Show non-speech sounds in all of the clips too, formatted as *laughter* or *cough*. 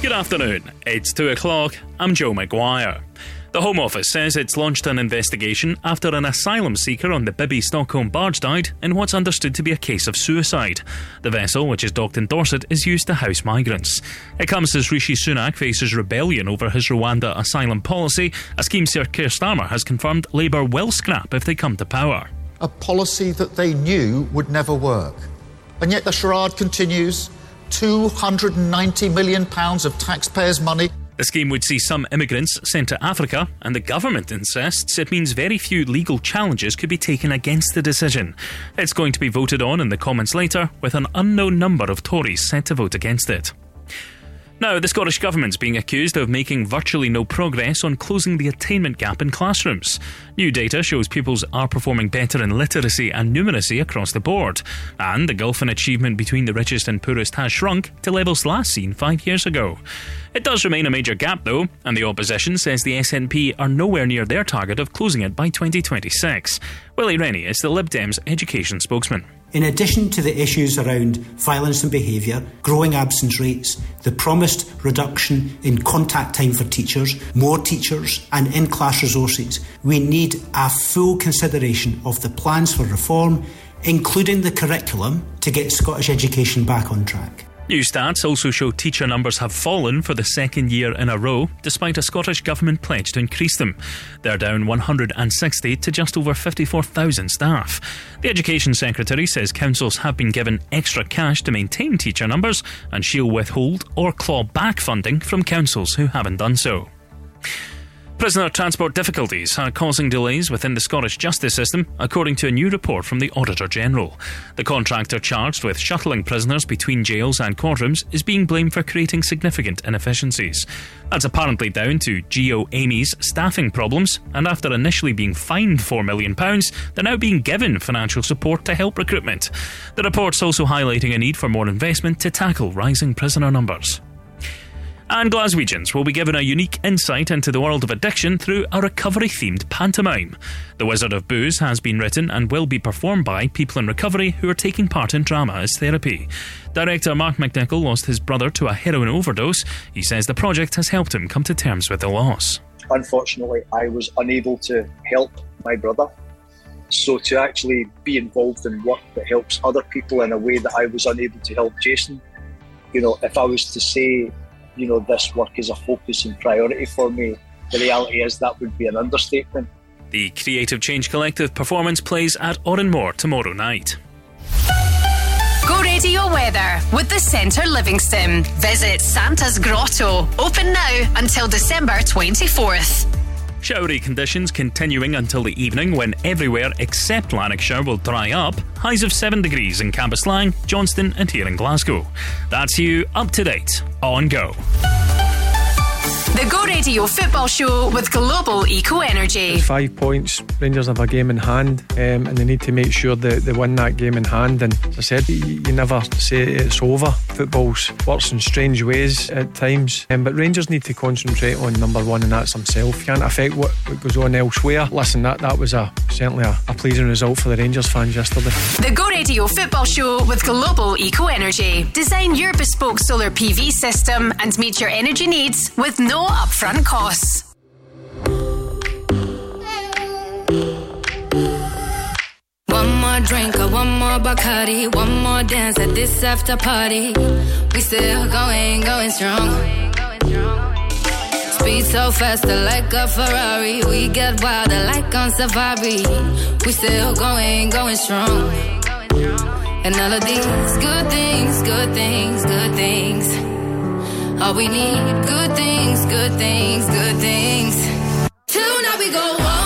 Good afternoon. It's 2 o'clock. I'm Joe McGuire. The Home Office says it's launched an investigation after an asylum seeker on the Bibby Stockholm barge died in what's understood to be a case of suicide. The vessel, which is docked in Dorset, is used to house migrants. It comes as Rishi Sunak faces rebellion over his Rwanda asylum policy. A scheme Sir Keir Starmer has confirmed Labour will scrap if they come to power. A policy that they knew would never work. And yet the charade continues £290 million of taxpayers' money. The scheme would see some immigrants sent to Africa, and the government insists it means very few legal challenges could be taken against the decision. It's going to be voted on in the Commons later, with an unknown number of Tories set to vote against it. Now, the Scottish Government's being accused of making virtually no progress on closing the attainment gap in classrooms. New data shows pupils are performing better in literacy and numeracy across the board, and the gulf in achievement between the richest and poorest has shrunk to levels last seen five years ago. It does remain a major gap, though, and the opposition says the SNP are nowhere near their target of closing it by 2026. Willie Rennie is the Lib Dems education spokesman. In addition to the issues around violence and behaviour, growing absence rates, the promised reduction in contact time for teachers, more teachers, and in class resources, we need a full consideration of the plans for reform, including the curriculum, to get Scottish education back on track. New stats also show teacher numbers have fallen for the second year in a row, despite a Scottish Government pledge to increase them. They're down 160 to just over 54,000 staff. The Education Secretary says councils have been given extra cash to maintain teacher numbers, and she'll withhold or claw back funding from councils who haven't done so. Prisoner transport difficulties are causing delays within the Scottish justice system, according to a new report from the Auditor General. The contractor charged with shuttling prisoners between jails and courtrooms is being blamed for creating significant inefficiencies. That's apparently down to GEOAmey's staffing problems, and after initially being fined £4 million, they're now being given financial support to help recruitment. The report's also highlighting a need for more investment to tackle rising prisoner numbers. And Glaswegians will be given a unique insight into the world of addiction through a recovery themed pantomime. The Wizard of Booze has been written and will be performed by people in recovery who are taking part in drama as therapy. Director Mark McNichol lost his brother to a heroin overdose. He says the project has helped him come to terms with the loss. Unfortunately, I was unable to help my brother. So to actually be involved in work that helps other people in a way that I was unable to help Jason, you know, if I was to say you know, this work is a focus and priority for me. The reality is that would be an understatement. The Creative Change Collective performance plays at Òran Mór tomorrow night. Go radio weather with the Centre Livingston. Visit Santa's Grotto. Open now until December 24th. Showery conditions continuing until the evening when everywhere except Lanarkshire will dry up. Highs of 7 degrees in Cambuslang, Johnstone, and here in Glasgow. That's you up to date on Go. The Go Radio Football Show with Global Eco Energy. Five points. Rangers have a game in hand, um, and they need to make sure that they win that game in hand. And as I said, you, you never say it's over. Football's works in strange ways at times, um, but Rangers need to concentrate on number one, and that's themselves. Can't affect what, what goes on elsewhere. Listen, that that was a certainly a, a pleasing result for the Rangers fans yesterday. The Go Radio Football Show with Global Eco Energy. Design your bespoke solar PV system and meet your energy needs with no upfront costs. One more drink or one more Bacardi, one more dance at this after party. We still going, going strong. Speed so faster like a Ferrari. We get wilder like on safari. We still going, going strong. And all of these good things, good things, good things. All we need, good things, good things, good things. Tonight we go all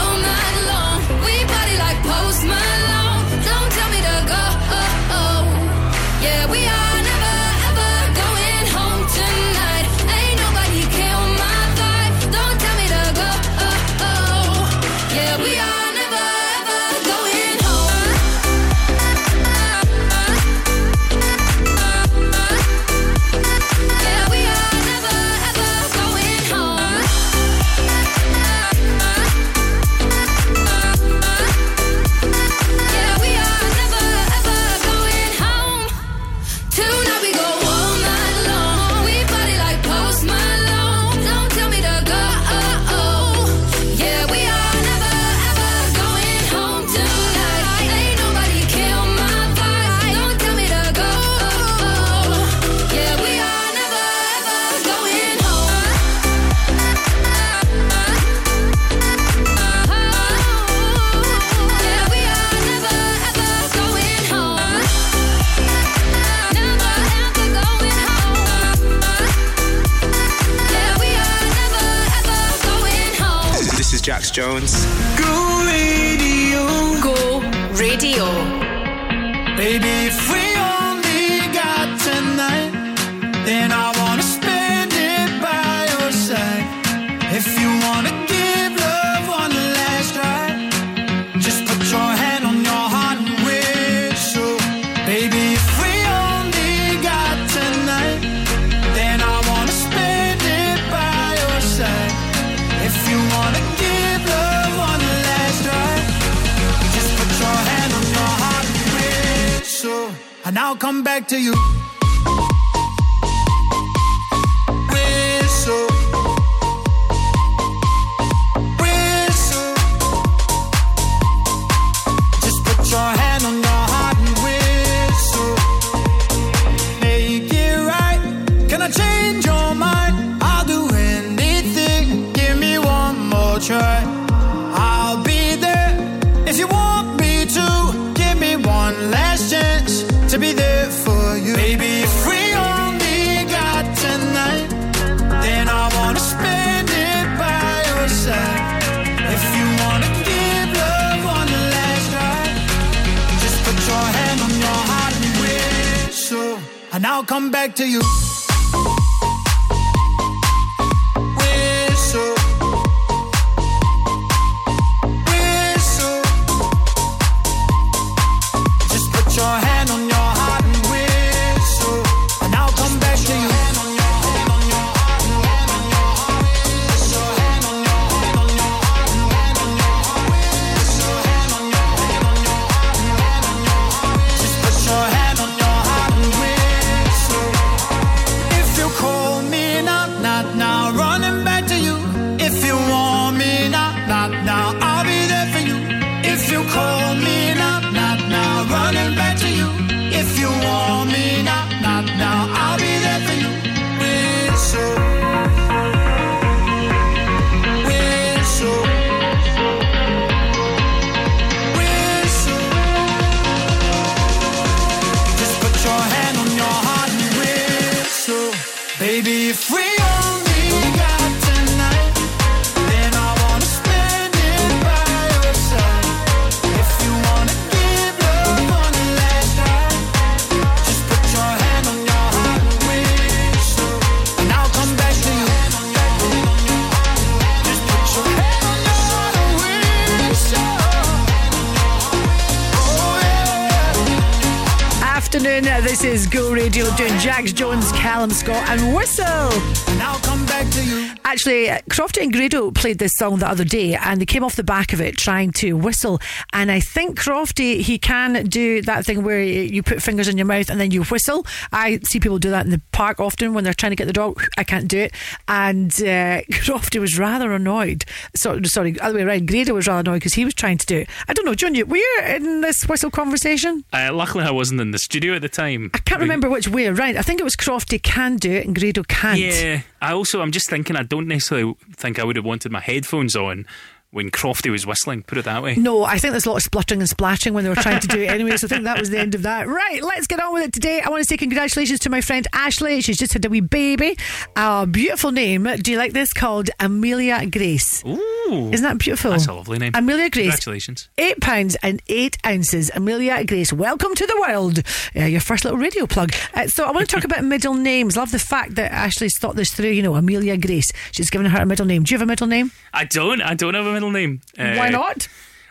Played this song the other day and they came off the back of it trying to whistle. And I think Crofty, he can do that thing where you put fingers in your mouth and then you whistle. I see people do that in the park often when they're trying to get the dog. I can't do it. And uh, *laughs* Crofty was rather annoyed. So, sorry, other way around. Grado was rather annoyed because he was trying to do it. I don't know, John, you, were you in this whistle conversation? Uh, luckily, I wasn't in the studio at the time. I can't remember which way around. I think it was Crofty can do it and Grado can't. Yeah, I also I'm just thinking I don't necessarily think I would have wanted my headphones on when Crofty was whistling. Put it that way. No, I think there's a lot of spluttering and splashing when they were trying to do it anyway. So I think that was the end of that. Right, let's get on with it today. I want to say congratulations to my friend Ashley. She's just had a wee baby. A beautiful name. Do you like this? Called Amelia Grace. Ooh, Isn't that beautiful? That's a lovely name. Amelia Grace. Congratulations. Eight pounds and eight ounces. Amelia Grace, welcome to the world. Uh, your first little radio plug. Uh, so I want to talk *laughs* about middle names. Love the fact that Ashley's thought this through. You know, Amelia Grace. She's given her a middle name. Do you have a middle name? I don't. I don't have a middle name. Uh, Why not?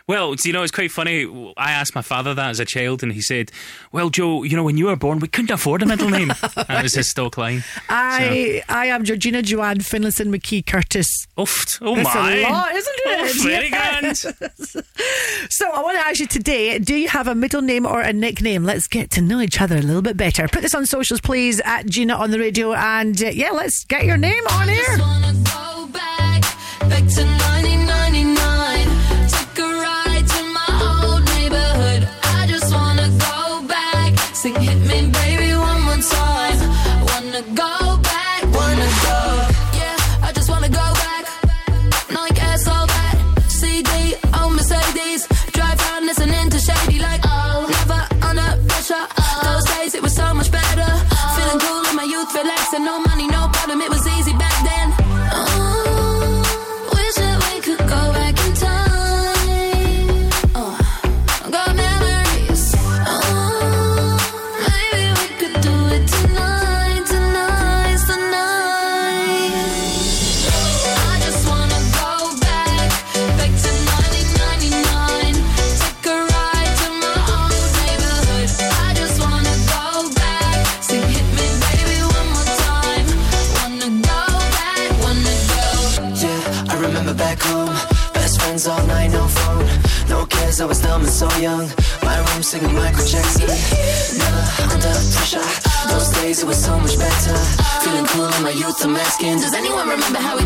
Well, do you know, it's quite funny. I asked my father that as a child, and he said, Well, Joe, you know, when you were born, we couldn't afford a middle name. *laughs* that was his stock line. I I am Georgina Joanne Finlayson McKie Curtis. Oof. Oh, It's my. a lot, isn't it? Oof, very Yes. grand. *laughs* So I want to ask you today: Do you have a middle name or a nickname? Let's get to know each other a little bit better. Put this on socials, please, at Gina on the radio, and uh, yeah, let's get your name on Just back. Hit me, Does anyone remember how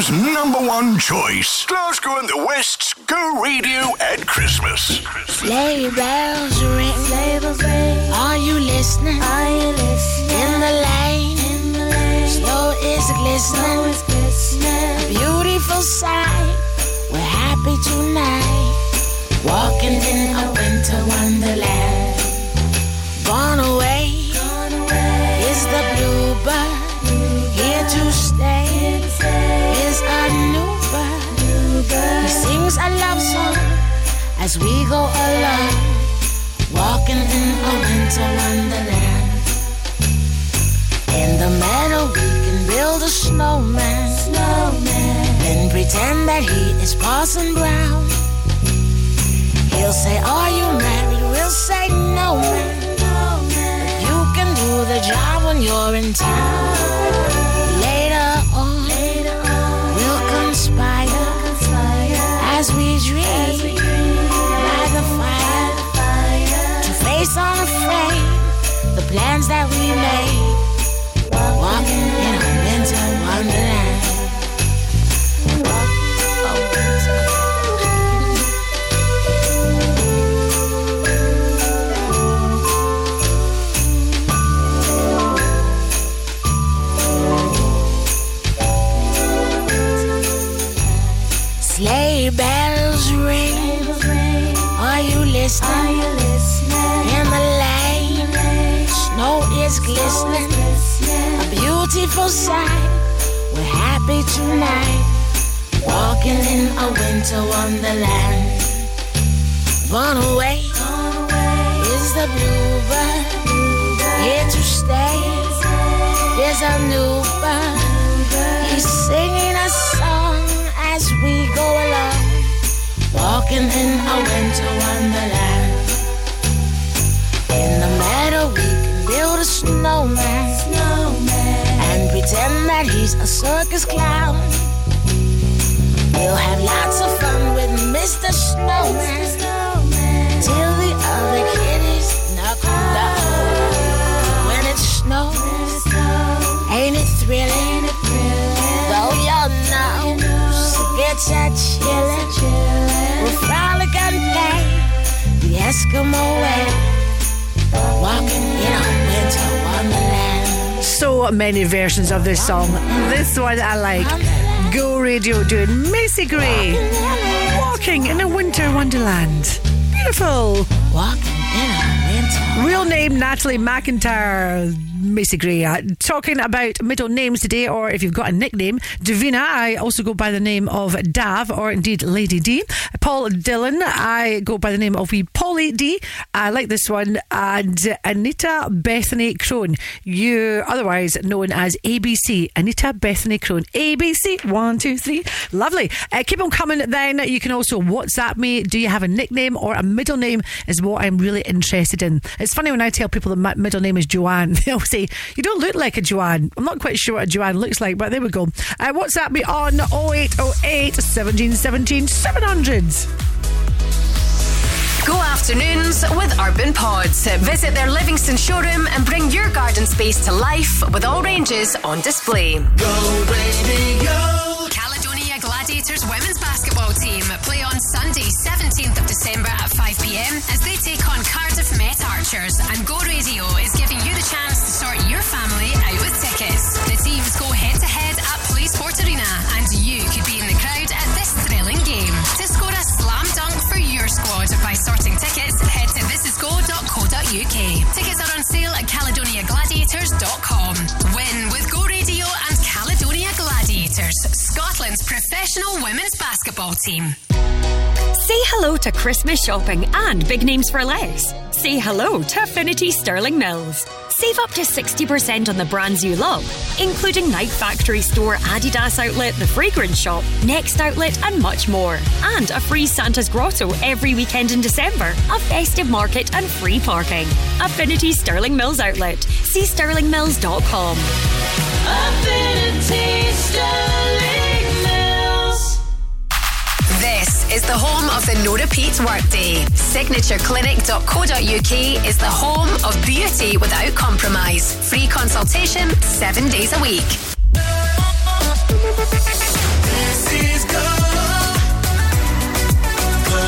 Santa's number one choice. Glasgow and the West's Go Radio at Christmas. Sleigh bells ring. Sleigh bells ring. Are you listening? Are you listening? In the lane. In the lane. Snow is glistening. Snow is glistening. Beautiful sight. We're happy tonight. Walking in a winter wonderland. Gone away. Gone away. Is the bluebird here to stay? He sings a love song as we go along, walking in a winter wonderland. In the meadow, we can build a snowman, snowman. Then pretend that he is Parson Brown. He'll say, Are you married? We'll say, No, man. But you can do the job when you're in town. Beautiful sight. We're happy tonight. Walking in a winter wonderland. Gone away is the bluebird. Here to stay. There's a new bird. He's singing a song as we go along, walking in a winter wonderland. In the meadow, we can build a snowman, pretend that he's a circus clown. We'll have lots of fun with Mr. Snowman till the other kiddies knock him down. When it snows, ain't it thrilling? Though your nose gets a chillin', we'll frolic and play the Eskimo way, walking in a winter wonderland. So many versions of this song. This one I like. Go Radio doing Macy Gray. Walking in a winter wonderland. Beautiful. Walking in a winter. Real name Natalie McIntyre. Macy Gray. Uh, talking about middle names today, or if you've got a nickname, Davina. I also go by the name of Dav, or indeed Lady D. Paul Dillon. I go by the name of Wee Polly D. I like this one. And Anita Bethany Crone. You otherwise known as ABC. Anita Bethany Crone. ABC. One, two, three. Lovely. Uh, keep on coming then. You can also WhatsApp me. Do you have a nickname or a middle name? Is what I'm really interested in. It's funny when I tell people that my middle name is Joanne. *laughs* they always say, You don't look like a Joanne. I'm not quite sure what a Joanne looks like, but there we go. Uh, WhatsApp me on 0808 1717 700. Go afternoons with Urban Pods. Visit their Livingston showroom and bring your garden space to life with all ranges on display. Go radio. Caledonia Gladiators women's basketball team play on Sunday, 17th of December at 5 pm as they take on Cardiff Met Archers. And Go Radio is giving you the chance to sort your family out with tickets. The teams go head to head at Play Sport Arena, and you could be in the crowd at this thrilling game. To score a slam dunk for your squad by sorting tickets, head to thisisgo.co.uk. Tickets are on sale at caledoniagladiators.com. Win with Go Radio and Caledonia Gladiators, Scotland's professional women's basketball team. Say hello to Christmas shopping and big names for less. Say hello to Affinity Sterling Mills. Save up to 60% on the brands you love, including Nike Factory Store, Adidas Outlet, The Fragrance Shop, Next Outlet, and much more. And a free Santa's Grotto every weekend in December, a festive market, and free parking. Affinity Sterling Mills Outlet. See sterlingmills.com. Affinity Sterling Mills. This is the home of the no-repeat Workday. SignatureClinic.co.uk is the home of beauty without compromise. Free consultation seven days a week. This is Go, Go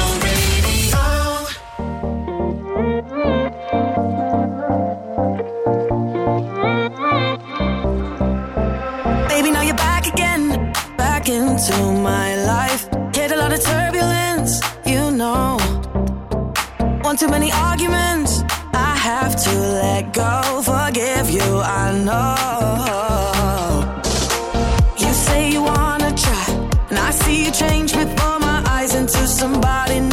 Baby, now you're back again, back into my life the turbulence, you know. One too many arguments, I have to let go. Forgive you, I know. You say you wanna try, and I see you change before my eyes into somebody new.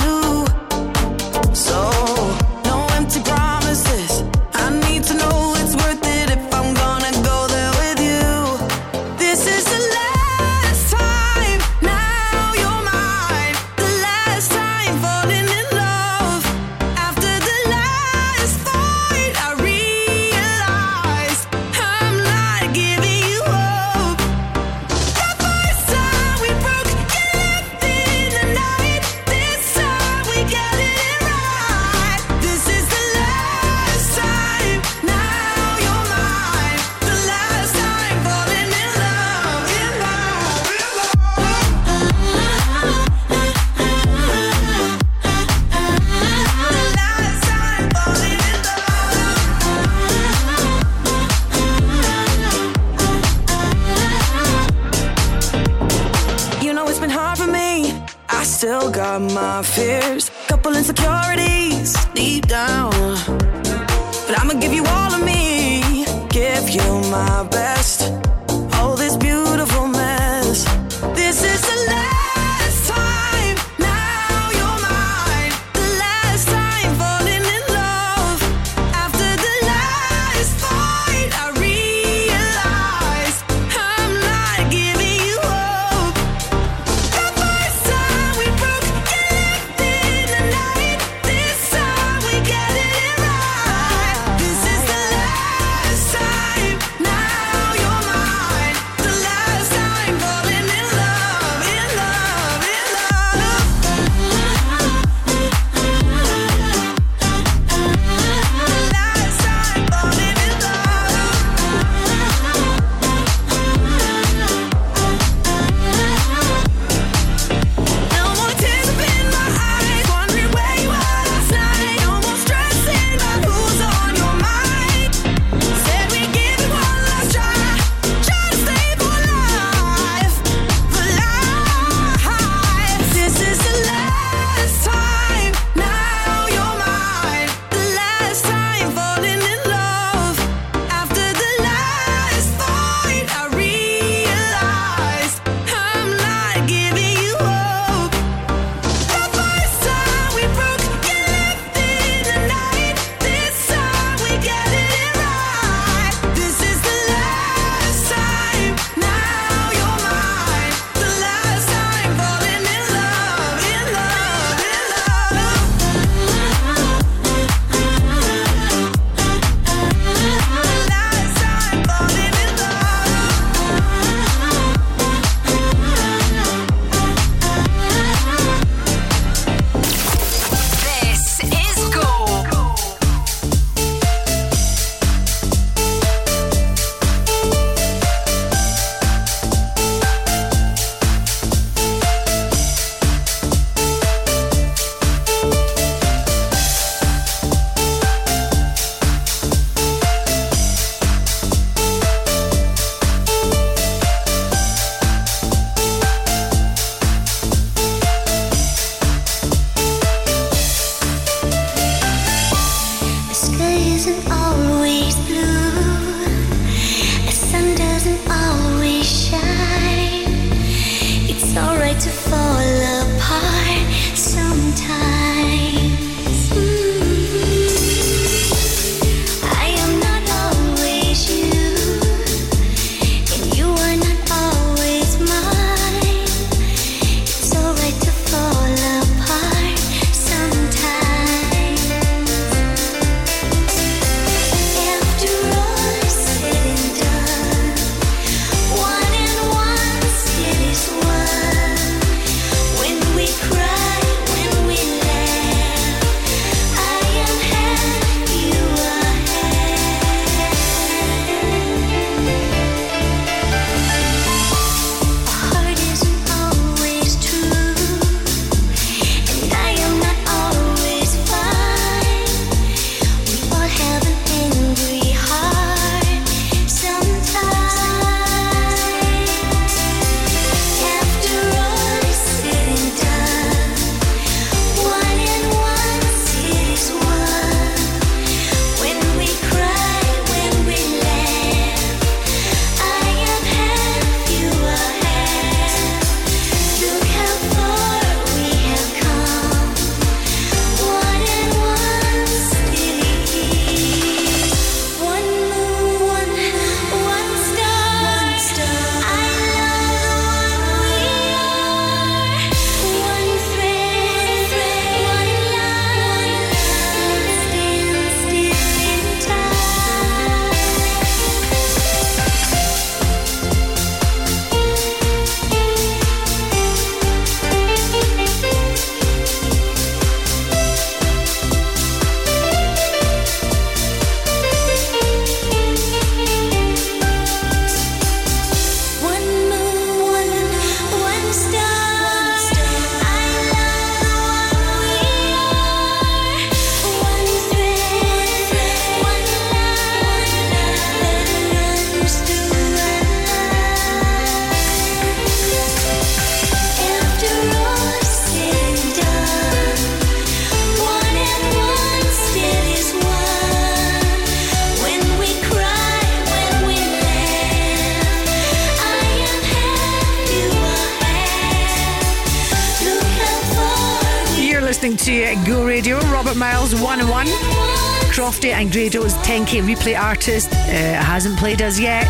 Crofty and Grado's 10k replay artist uh, hasn't played us yet.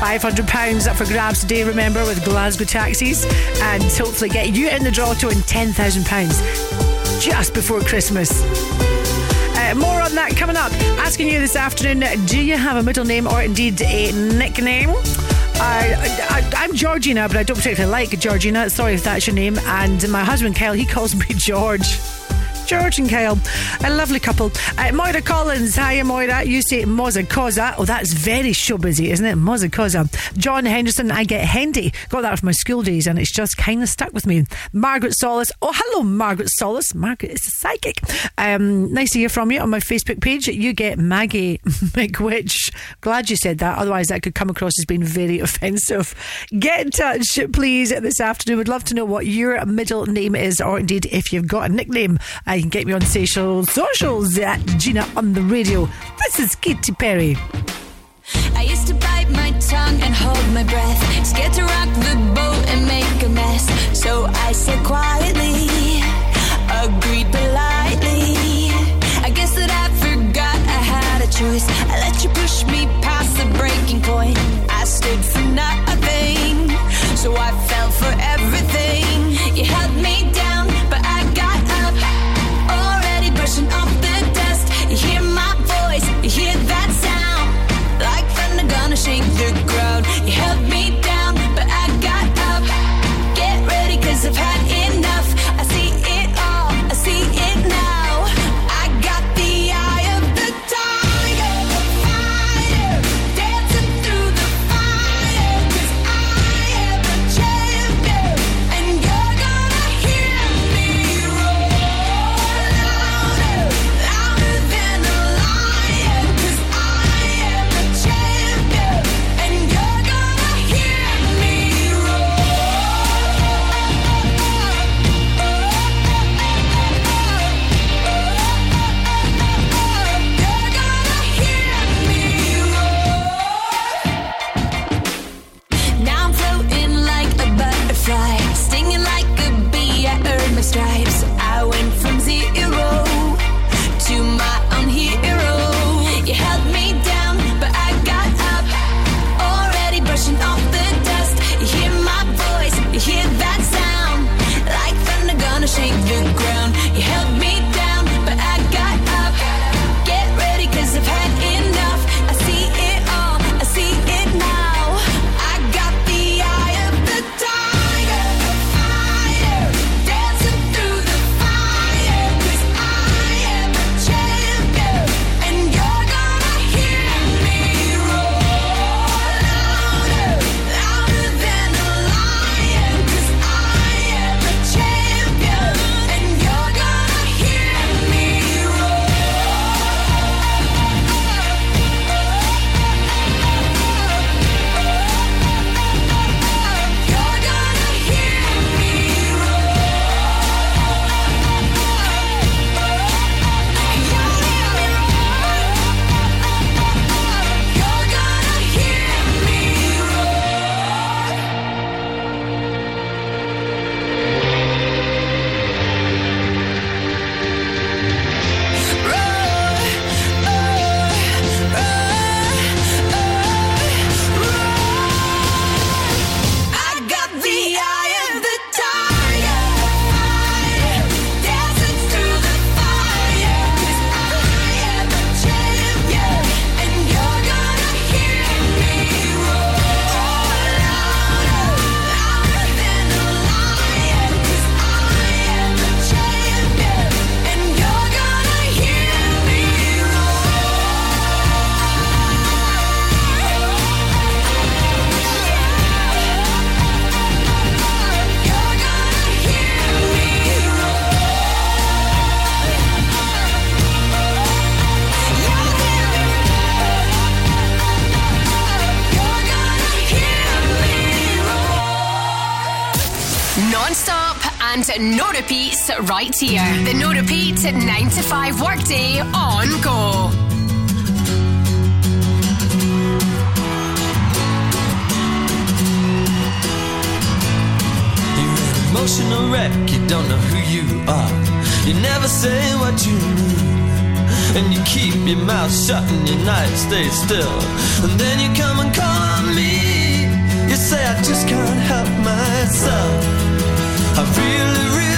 £500 up for grabs today, remember, with Glasgow taxis. And hopefully get you in the draw to win £10,000 just before Christmas. Uh, more on that coming up. Asking you this afternoon do you have a middle name or indeed a nickname? I, I, I'm Georgina, but I don't particularly like Georgina. Sorry if that's your name. And my husband Kyle, he calls *laughs* me George. George and Kyle, a lovely couple. Uh, Moira Collins, hiya Moira. You say Moza Cosa. Oh, that's very showbizy, isn't it? Moza Cosa. John Henderson, I get Hendy. Got that from my school days, and it's just kind of stuck with me. Margaret Solis. Oh, hello, Margaret Solis. Margaret is a psychic. Um, nice to hear from you on my Facebook page. You get Maggie *laughs* McWitch. Glad you said that. Otherwise, that could come across as being very *laughs* offensive. Get in touch, please, this afternoon. We'd love to know what your middle name is, or indeed if you've got a nickname. Uh, you can get me on social socials at Gina on the radio. This is Katy Perry. I used to bite my tongue and hold my breath. Scared to rock the boat and make a mess. So I said quietly, agreed politely. I guess that I forgot I had a choice. I let you push me past right here. The no repeat 9 to 5 workday on go. You're an emotional wreck, you don't know who you are. You never say what you mean. And you keep your mouth shut and your knife stays still. And then you come and call on me. You say, I just can't help myself. I really, really.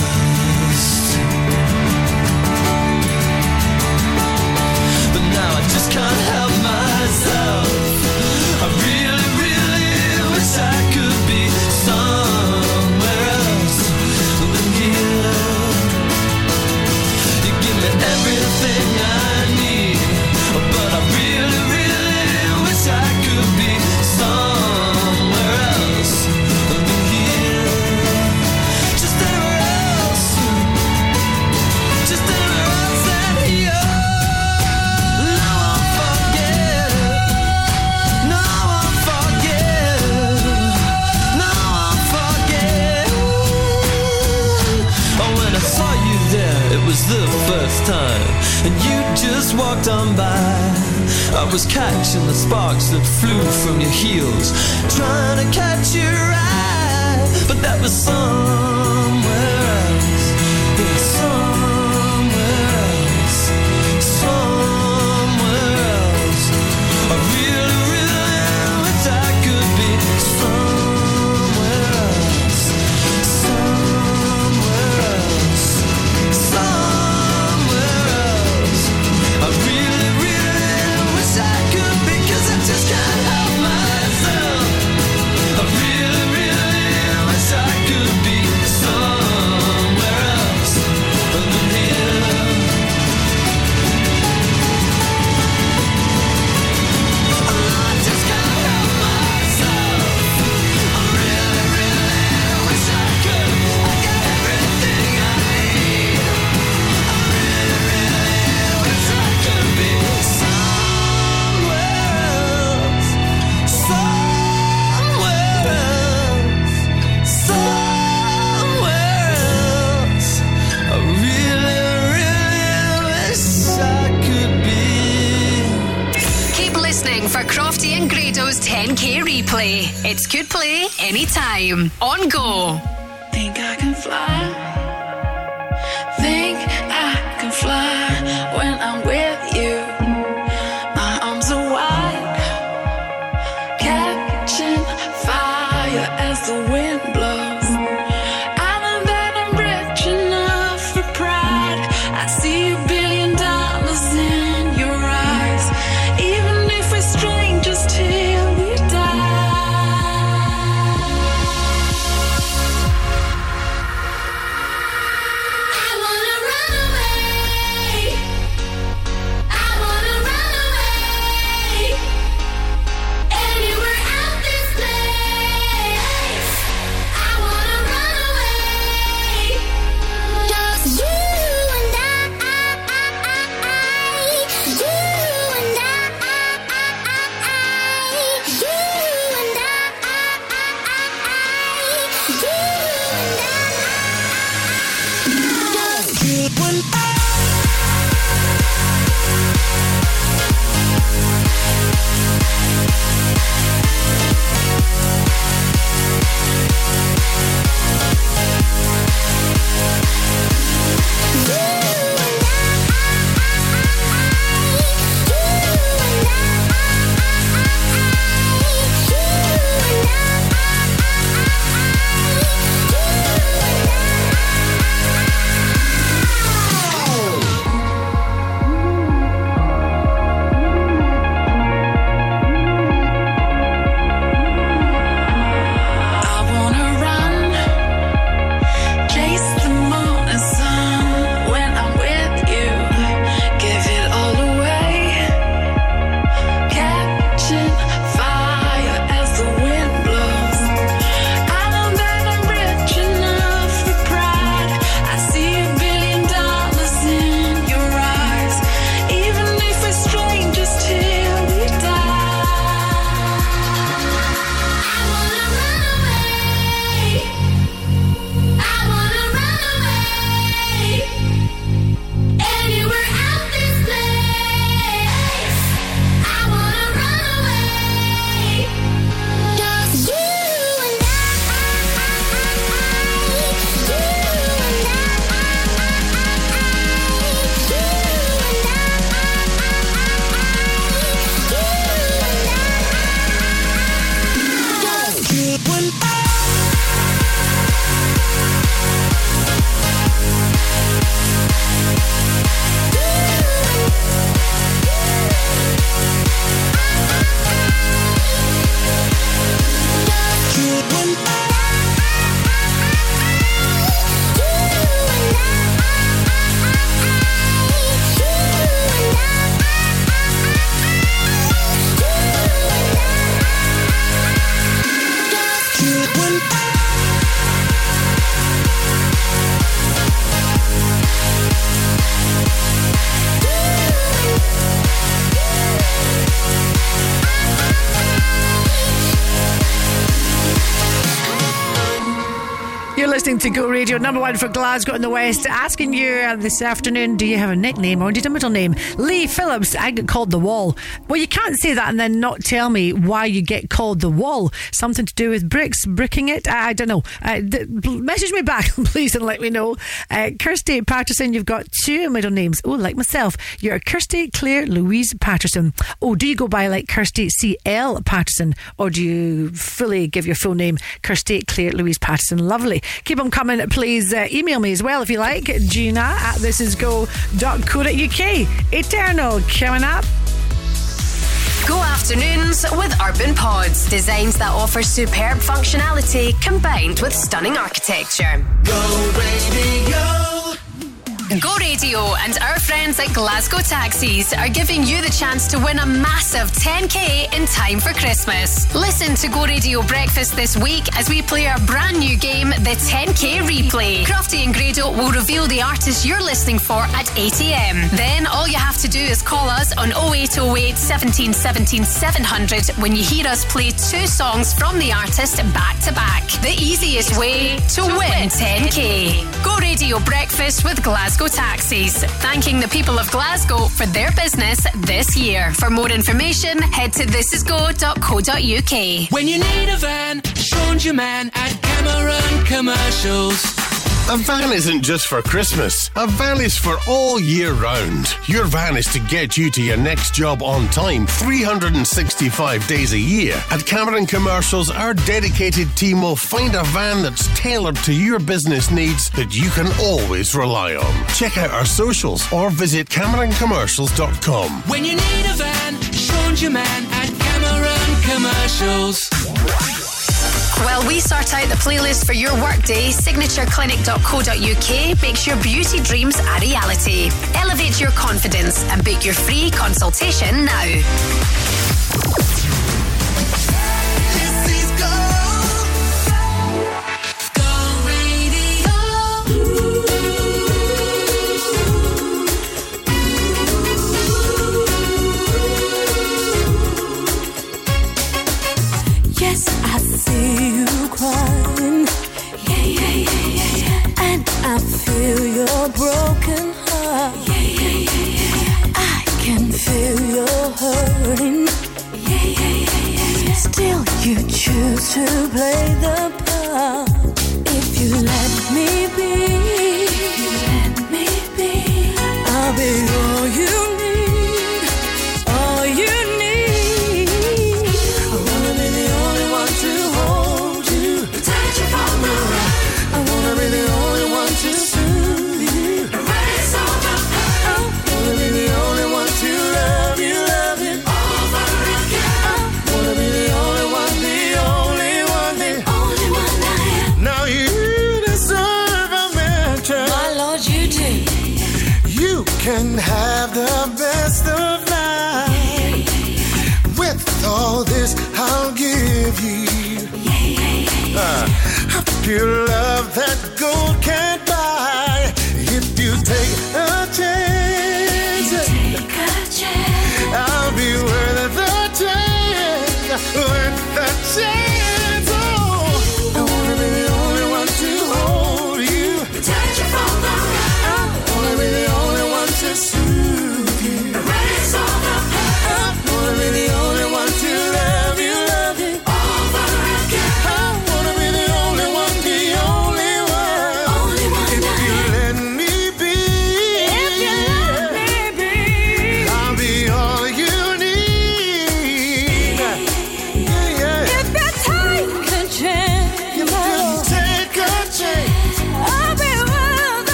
can't help first time, and you just walked on by. I was catching the sparks that flew from your heels, trying to catch your eye, but that was somewhere. anytime on Go. To Go Radio, number one for Glasgow in the West. Asking you uh, this afternoon, do you have a nickname or have a middle name? Lee Phillips, I get called the Wall. Well, you can't say that and then not tell me why you get called the Wall. Something to do with bricks, bricking it? I, I don't know. Uh, th- message me back, *laughs* please, and let me know. Uh, Kirsty Patterson, you've got two middle names. Oh, like myself, you're Kirsty Claire Louise Patterson. Oh, do you go by like Kirsty C.L. Patterson or do you fully give your full name, Kirsty Claire Louise Patterson? Lovely. Keep them coming. Please uh, email me as well if you like. Gina at thisisgo.co.uk. Eternal coming up. Go afternoons with Urban Pods. Designs that offer superb functionality combined with stunning architecture. Go Radio. Go Radio and our friends at Glasgow Taxis are giving you the chance to win a massive 10k in time for Christmas. Listen to Go Radio Breakfast this week as we play our brand new game, the 10k replay. Crofty and Grado will reveal the artist you're listening for at 8am. Then all you have to do is call us on 0808 17 17 700 when you hear us play two songs from the artist back to back. The easiest way to win 10k. Go Radio Breakfast with Glasgow Taxis. Thanking the people of Glasgow for their business this year. For more information, head to thisisgo.co.uk. When you need a van, Sean's your man at Cameron Commercials. A van isn't just for Christmas. A van is for all year round. Your van is to get you to your next job on time 365 days a year. At Cameron Commercials, our dedicated team will find a van that's tailored to your business needs that you can always rely on. Check out our socials or visit CameronCommercials.com. When you need a van, Sean's your man at Cameron Commercials. While we sort out the playlist for your workday, signatureclinic.co.uk makes your beauty dreams a reality. Elevate your confidence and book your free consultation now. See you crying. Yeah, yeah, yeah, yeah, yeah. And I feel your broken heart. Yeah, yeah, yeah, yeah, yeah. I can feel your hurting. Yeah, yeah, yeah, yeah, yeah. Still, you choose to play the part. If you let me be, if you let me be, I'll be all you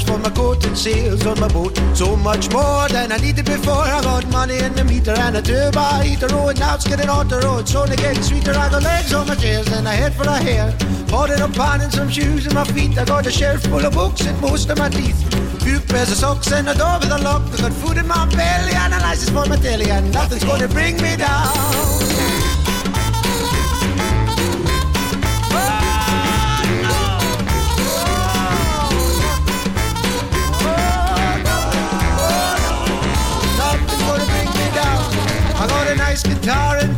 for my coat and sails on my boat. So much more than I needed before. I got money in the meter and a turbo heater. Oh, and now it's getting on the road. It's only getting sweeter. I got legs on my chairs and a head full of hair. It up pan and some shoes in my feet. I got a shelf full of books and most of my teeth. Few pairs of socks and a door with a lock. I got food in my belly and a license for my telly. And nothing's gonna bring me down.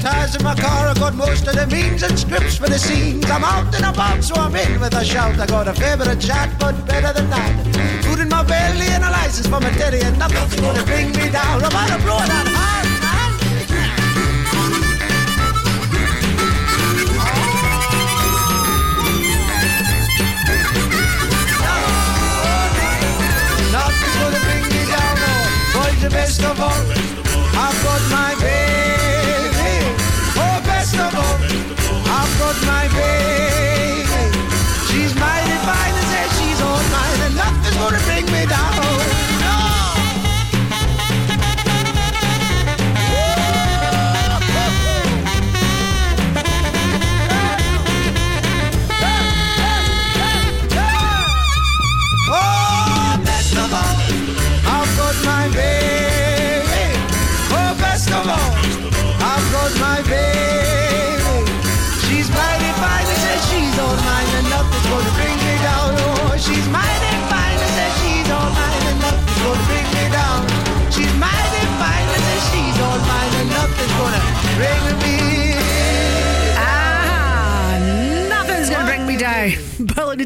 Tires in my car. I got most of the means and scripts for the scenes. I'm out and about, so I'm in with a shout. I got a favorite chat, but better than that. Food in my belly and a license for my teddy, and nothing's gonna bring me down. I'm out of blow that hard. Nothing's gonna bring me down. Boys, the best of all.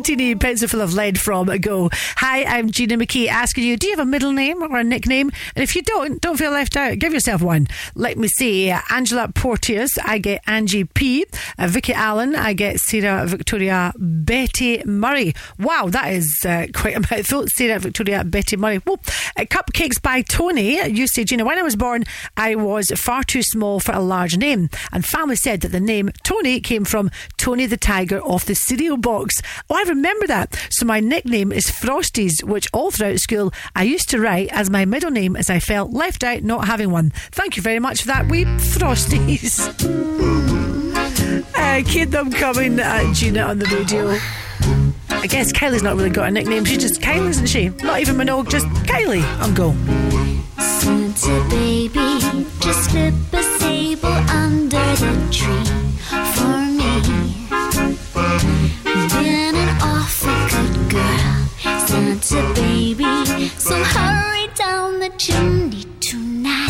Teeny pencil full of lead from Go. Hi, I'm Gina McKie asking you, do you have a middle name or a nickname? And if you don't, don't feel left out. Give yourself one. Let me see. Angela Porteous, I get Angie P. Uh, Vicky Allen, I get Sarah Victoria Betty Murray. Wow, that is uh, quite a *laughs* mouthful. Sarah Victoria Betty Murray. Whoa. Uh, Cupcakes by Tony. You say, Gina, when I was born, I was far too small for a large name. And family said that the name Tony came from Tony the Tiger off the cereal box. Oh, I remember that. So my nickname is Frosties, which all throughout school I used to write as my middle name as I felt left out not having one. Thank you very much for that, we Frosties. *laughs* uh, keep them coming at Gina on the radio. I guess Kylie's not really got a nickname. She's just Kylie, isn't she? Not even Minogue, just Kylie. On go. Santa baby, just slip a sable under the tree for me. Santa baby, so hurry down the chimney tonight.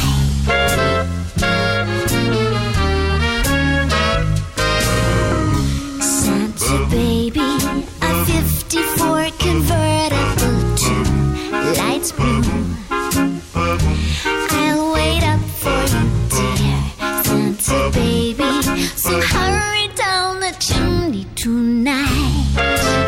Santa baby, a 54 convertible to lights blue. I'll wait up for you, dear Santa baby. So hurry down the chimney tonight.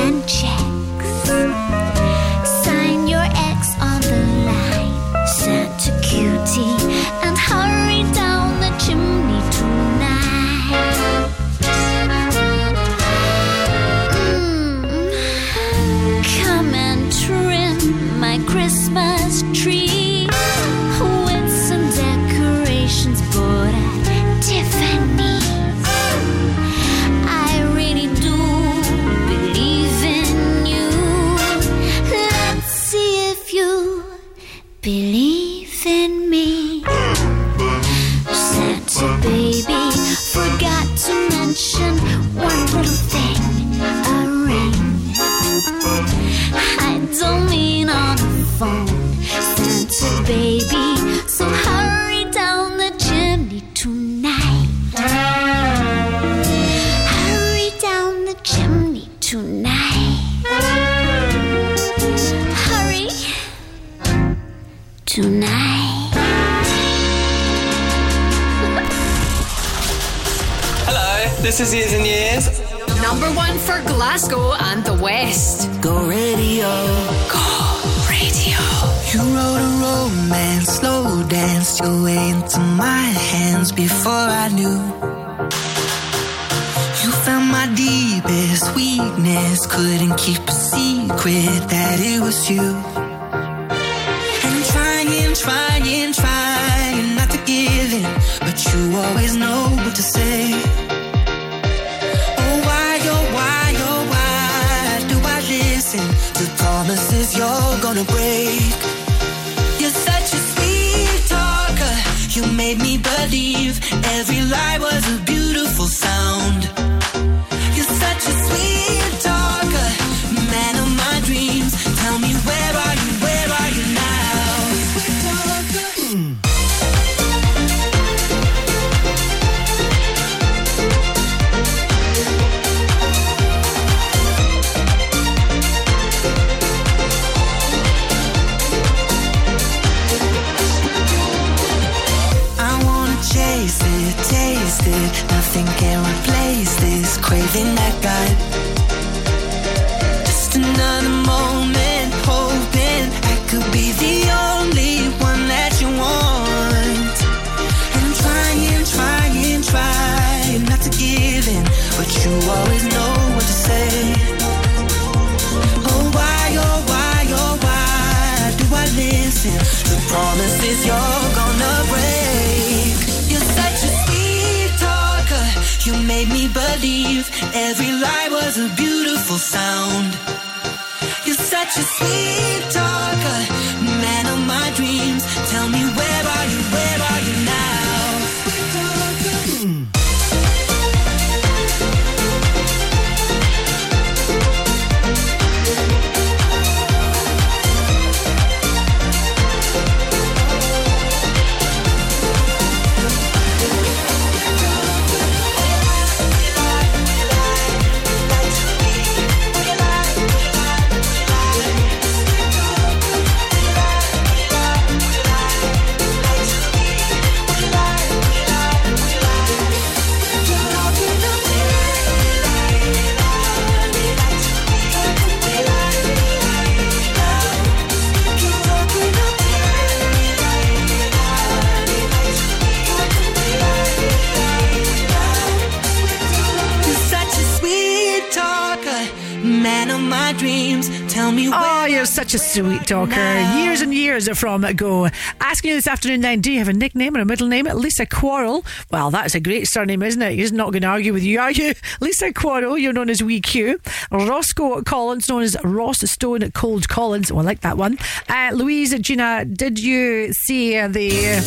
sweet talker. Years and years from ago. Asking you this afternoon then, do you have a nickname or a middle name? Lisa Quarrel. Well, that's a great surname, isn't it? He's not going to argue with you, are you? *laughs* Lisa Quarrel, you're known as Wee Q. Roscoe Collins, known as Ross Stone Cold Collins. Oh, I like that one. Uh, Louise, Gina, did you see the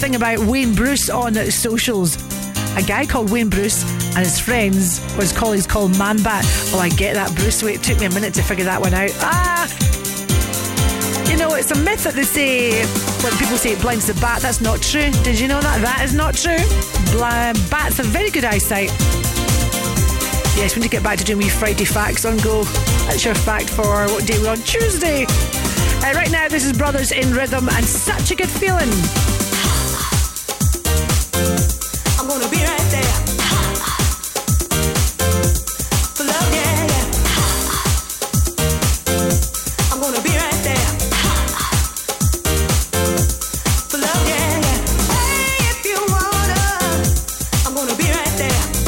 thing about Wayne Bruce on socials? A guy called Wayne Bruce and his friends, or his colleagues called Man Bat. Well, I get that, Bruce. Wait, it took me a minute to figure that one out. Ah! Know, it's a myth that they say when people say it blinds the bat. That's not true. Did you know that? That is not true. Bats have very good eyesight. Yes, we need to get back to doing wee Friday facts on go. That's your fact for what day we're on Tuesday. Uh, right now, this is Brothers in Rhythm and such a good feeling. be right there.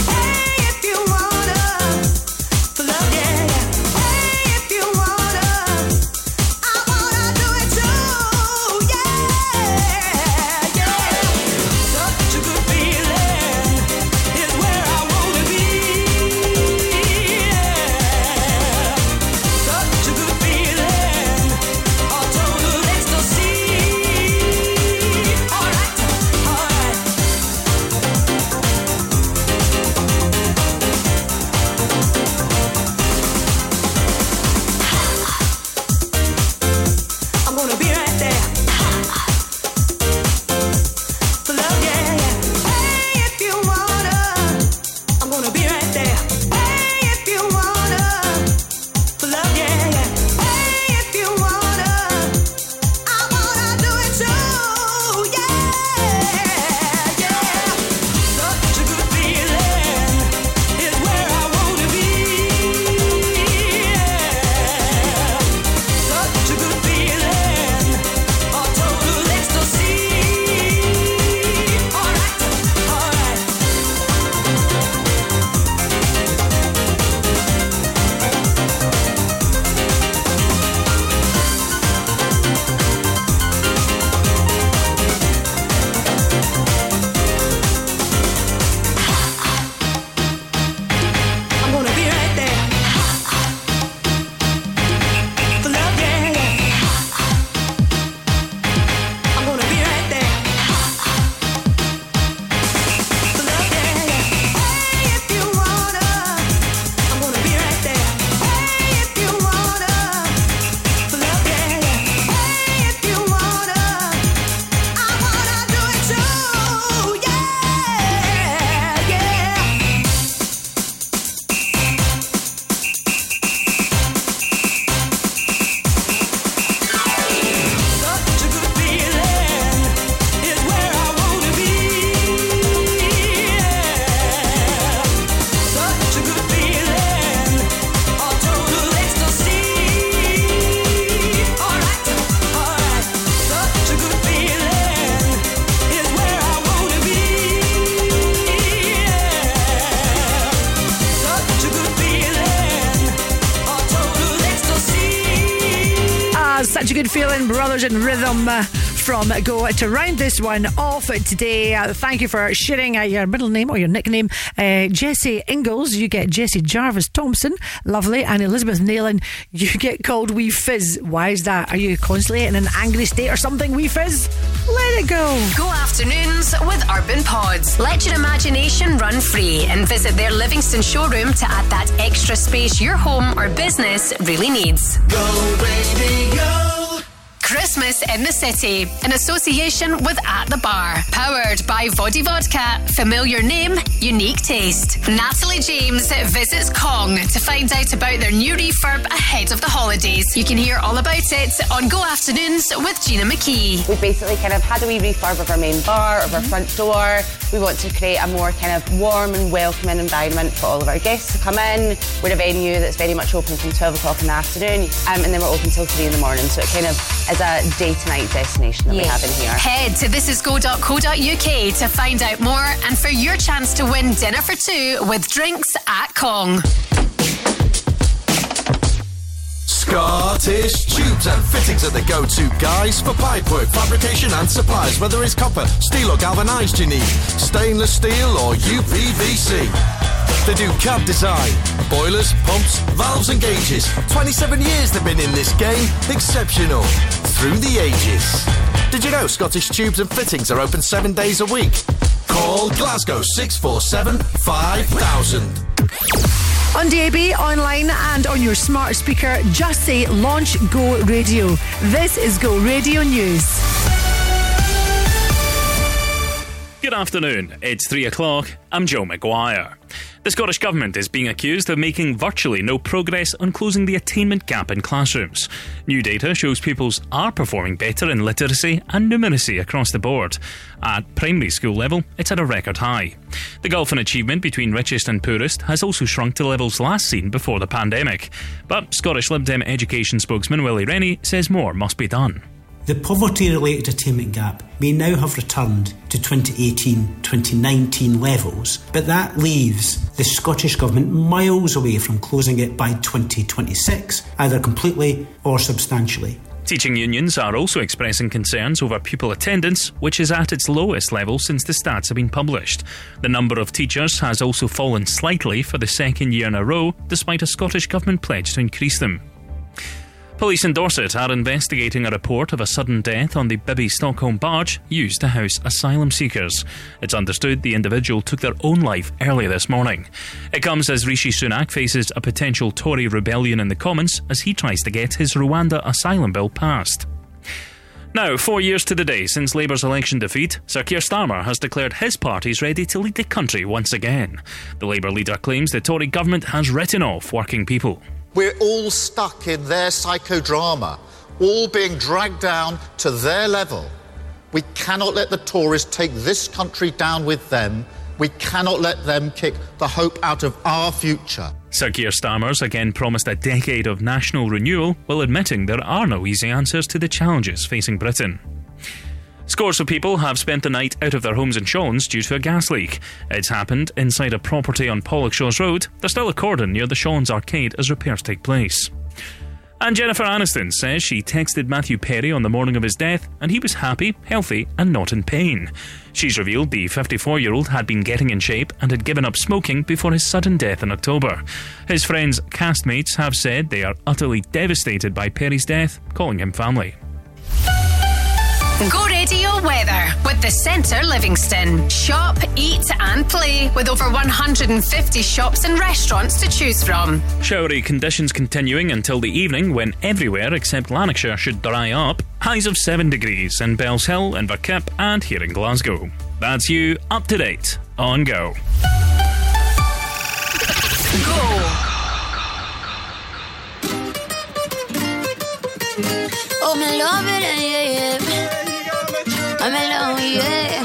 Feeling, Brothers Rhythm from Go. To round this one off today, uh, thank you for sharing uh, your middle name or your nickname. Uh, Jesse Ingalls, you get Jesse Jarvis Thompson, lovely. And Elizabeth Nailing, you get called Wee Fizz. Why is that? Are you constantly in an angry state or something, Wee Fizz? Let it go. Go afternoons with Urban Pods. Let your imagination run free and visit their Livingston showroom to add that extra space your home or business really needs. Go radio. Christmas in the City in association with At the Bar. Powered by Vodi Vodka. Familiar name, unique taste. Natalie James visits Kong to find out about their new refurb ahead of the holidays. You can hear all about it on Go Afternoons with Gina McKie. We've basically kind of had a wee refurb of our main bar, of our front door. We want to create a more kind of warm and welcoming environment for all of our guests to come in. We're a venue that's very much open from 12 o'clock in the afternoon um, and then we're open till 3 in the morning. So it kind of is a day to night destination that we have in here. Head to thisisgo.co.uk to find out more and for your chance to win dinner for two with drinks at Kong. Scottish tubes and fittings are the go-to guys for pipework, fabrication and supplies. Whether it's copper, steel or galvanised you need, stainless steel or UPVC. They do CAD design, boilers, pumps, valves and gauges. 27 years they've been in this game, exceptional. Through the ages. Did you know Scottish tubes and fittings are open seven days a week? Call Glasgow 647 5000. On DAB, online, and on your smart speaker, just say launch Go Radio. This is Go Radio News. Good afternoon. It's three o'clock. I'm Joe McGuire. The Scottish Government is being accused of making virtually no progress on closing the attainment gap in classrooms. New data shows pupils are performing better in literacy and numeracy across the board. At primary school level, it's at a record high. The gulf in achievement between richest and poorest has also shrunk to levels last seen before the pandemic. But Scottish Lib Dem education spokesman Willie Rennie says more must be done. The poverty related attainment gap may now have returned to 2018 2019 levels, but that leaves the Scottish Government miles away from closing it by 2026, either completely or substantially. Teaching unions are also expressing concerns over pupil attendance, which is at its lowest level since the stats have been published. The number of teachers has also fallen slightly for the second year in a row, despite a Scottish Government pledge to increase them. Police in Dorset are investigating a report of a sudden death on the Bibby Stockholm barge used to house asylum seekers. It's understood the individual took their own life early this morning. It comes as Rishi Sunak faces a potential Tory rebellion in the Commons as he tries to get his Rwanda asylum bill passed. Now, four years to the day since Labour's election defeat, Sir Keir Starmer has declared his party's ready to lead the country once again. The Labour leader claims the Tory government has written off working people. We're all stuck in their psychodrama, all being dragged down to their level. We cannot let the Tories take this country down with them. We cannot let them kick the hope out of our future. Sir Keir Starmer's again promised a decade of national renewal while admitting there are no easy answers to the challenges facing Britain. Scores of people have spent the night out of their homes in Shawlands due to a gas leak. It's happened inside a property on Pollokshaws Road. There's still a cordon near the Shawlands arcade as repairs take place. And Jennifer Aniston says she texted Matthew Perry on the morning of his death and he was happy, healthy, and not in pain. She's revealed the 54 year old had been getting in shape and had given up smoking before his sudden death in October. His friends' castmates have said they are utterly devastated by Perry's death, calling him family. Go Radio Weather with the Centre Livingston. Shop, eat, and play with over 150 shops and restaurants to choose from. Showery conditions continuing until the evening when everywhere except Lanarkshire should dry up. Highs of 7 degrees in Bellshill, Inverkip, and here in Glasgow. That's you up to date on Go. Oh, me love it, yeah, yeah. I'm alone, yeah.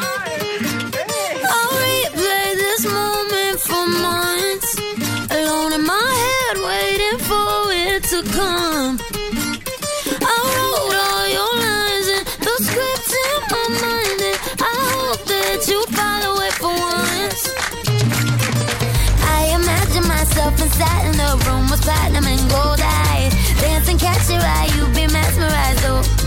I'll replay this moment for months. Alone in my head, waiting for it to come. I wrote all your lines and the scripts in my mind, and I hope that you follow it for once. I imagine myself inside in the room with platinum and gold eyes, dancing, catch your eye, you be mesmerized. Oh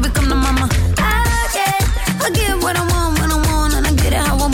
baby, come to mama. I, get, I get what I want when I want, and I get it how I want.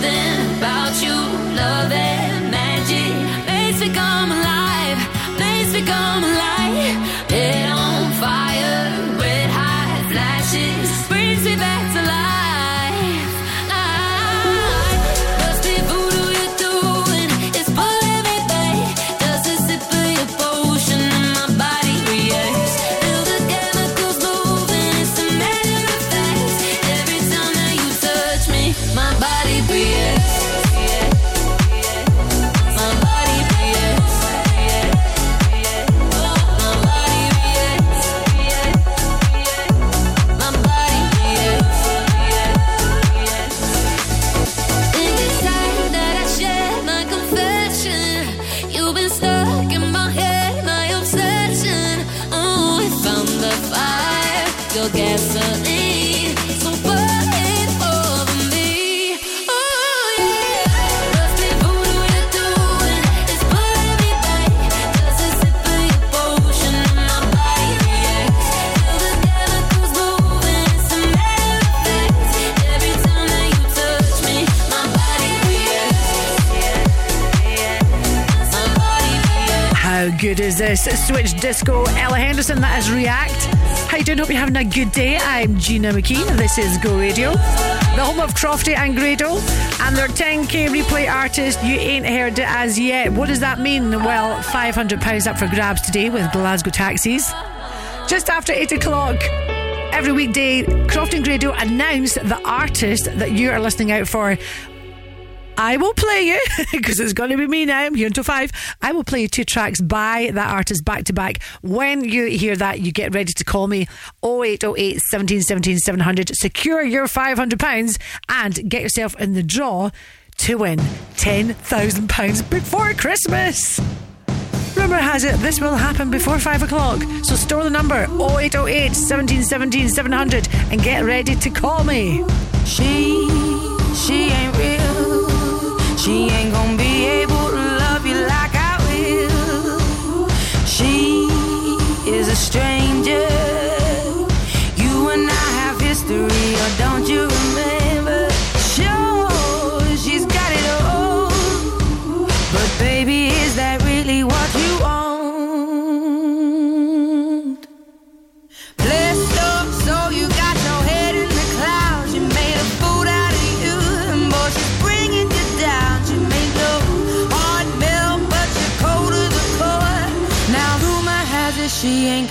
something Switch Disco, Ella Henderson, that is React. How you doing? Hope you're having a good day. I'm Gina McKie. This is Go Radio, the home of Crofty and Grado, and their 10k replay artist. You ain't heard it as yet. What does that mean? Well, £500 up for grabs today with Glasgow Taxis. Just after 8 o'clock, every weekday, Croft and Grado announce the artist that you are listening out for. I will play you *laughs* because it's going to be me now. I'm here until five. I will play you two tracks by that artist back to back. When you hear that, you get ready to call me 0808 17 17 700. Secure your £500 and get yourself in the draw to win £10,000 before Christmas. Rumour has it this will happen before 5 o'clock. So store the number 0808 17 17 700 and get ready to call me. She, she ain't real. She ain't gonna be able to love you like I will. She is a stranger.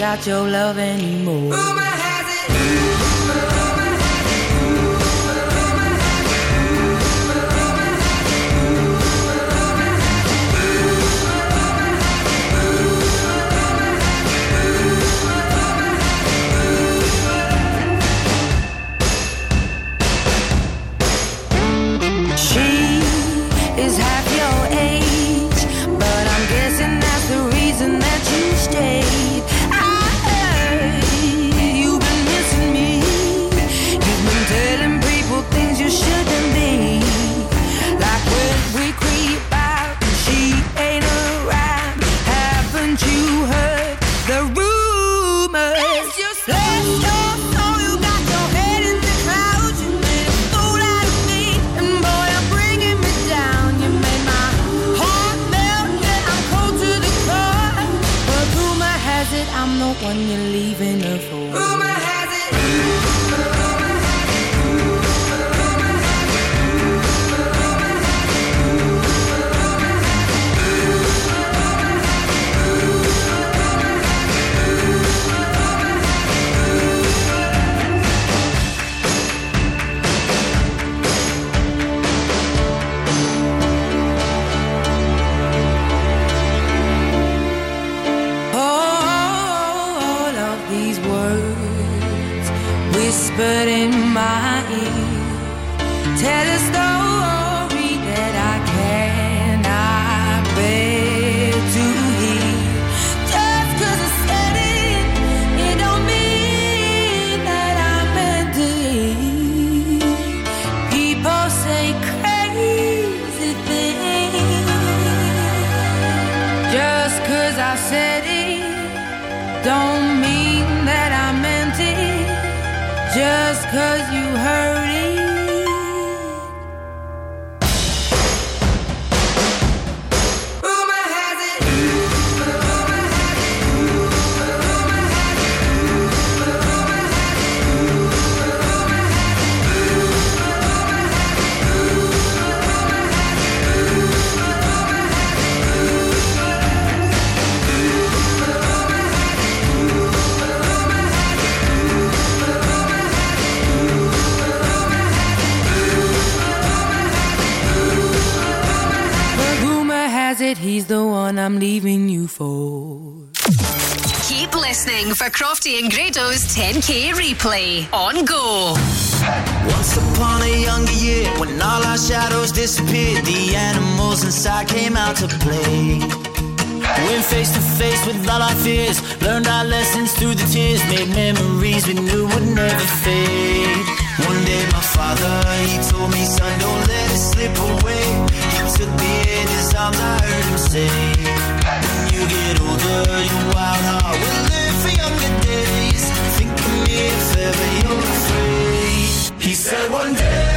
Got your love anymore. Rumor has it he's the one I'm leaving you for. Keep listening for Crofty and Grado's 10k replay on Go. Once upon a younger year, when all our shadows disappeared, the animals inside came out to play. Went face to face with all our fears, learned our lessons through the tears, made memories we knew would never fade. One day my father, he told me, son, don't let it slip away. Took me in his arms, I heard him say, when you get older, your wild heart will live for younger days. Think of me if ever you're afraid. He said one day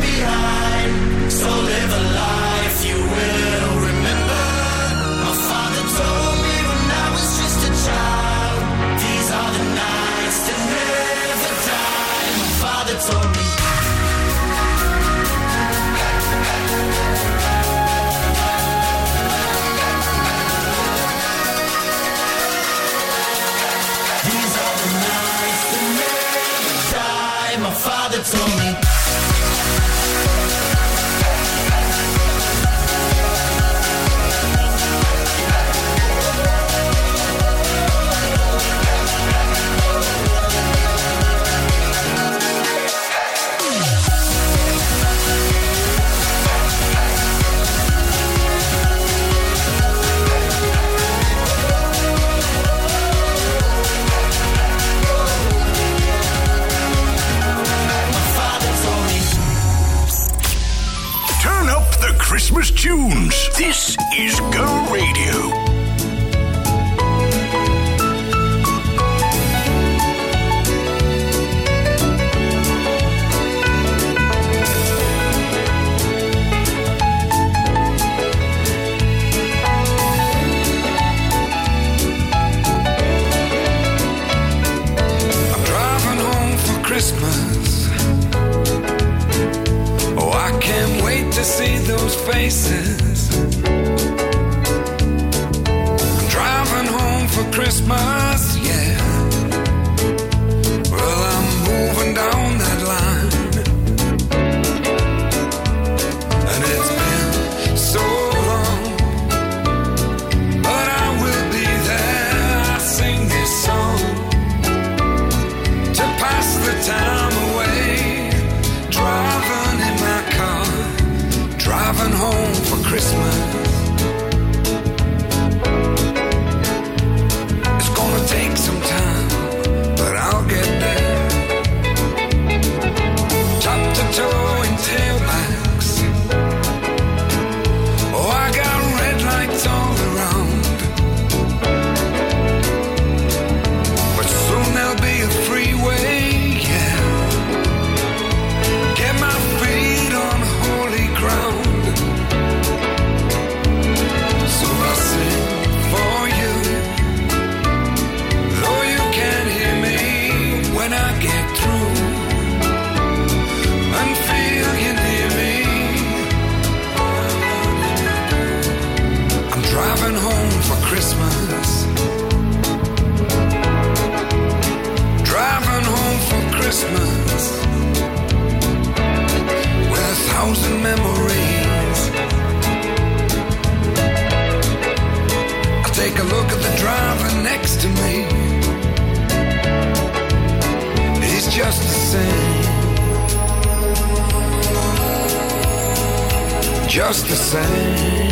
behind. So live a life you will Christmas tunes. This is Go Radio. To see those faces. I'm driving home for Christmas, Just the same.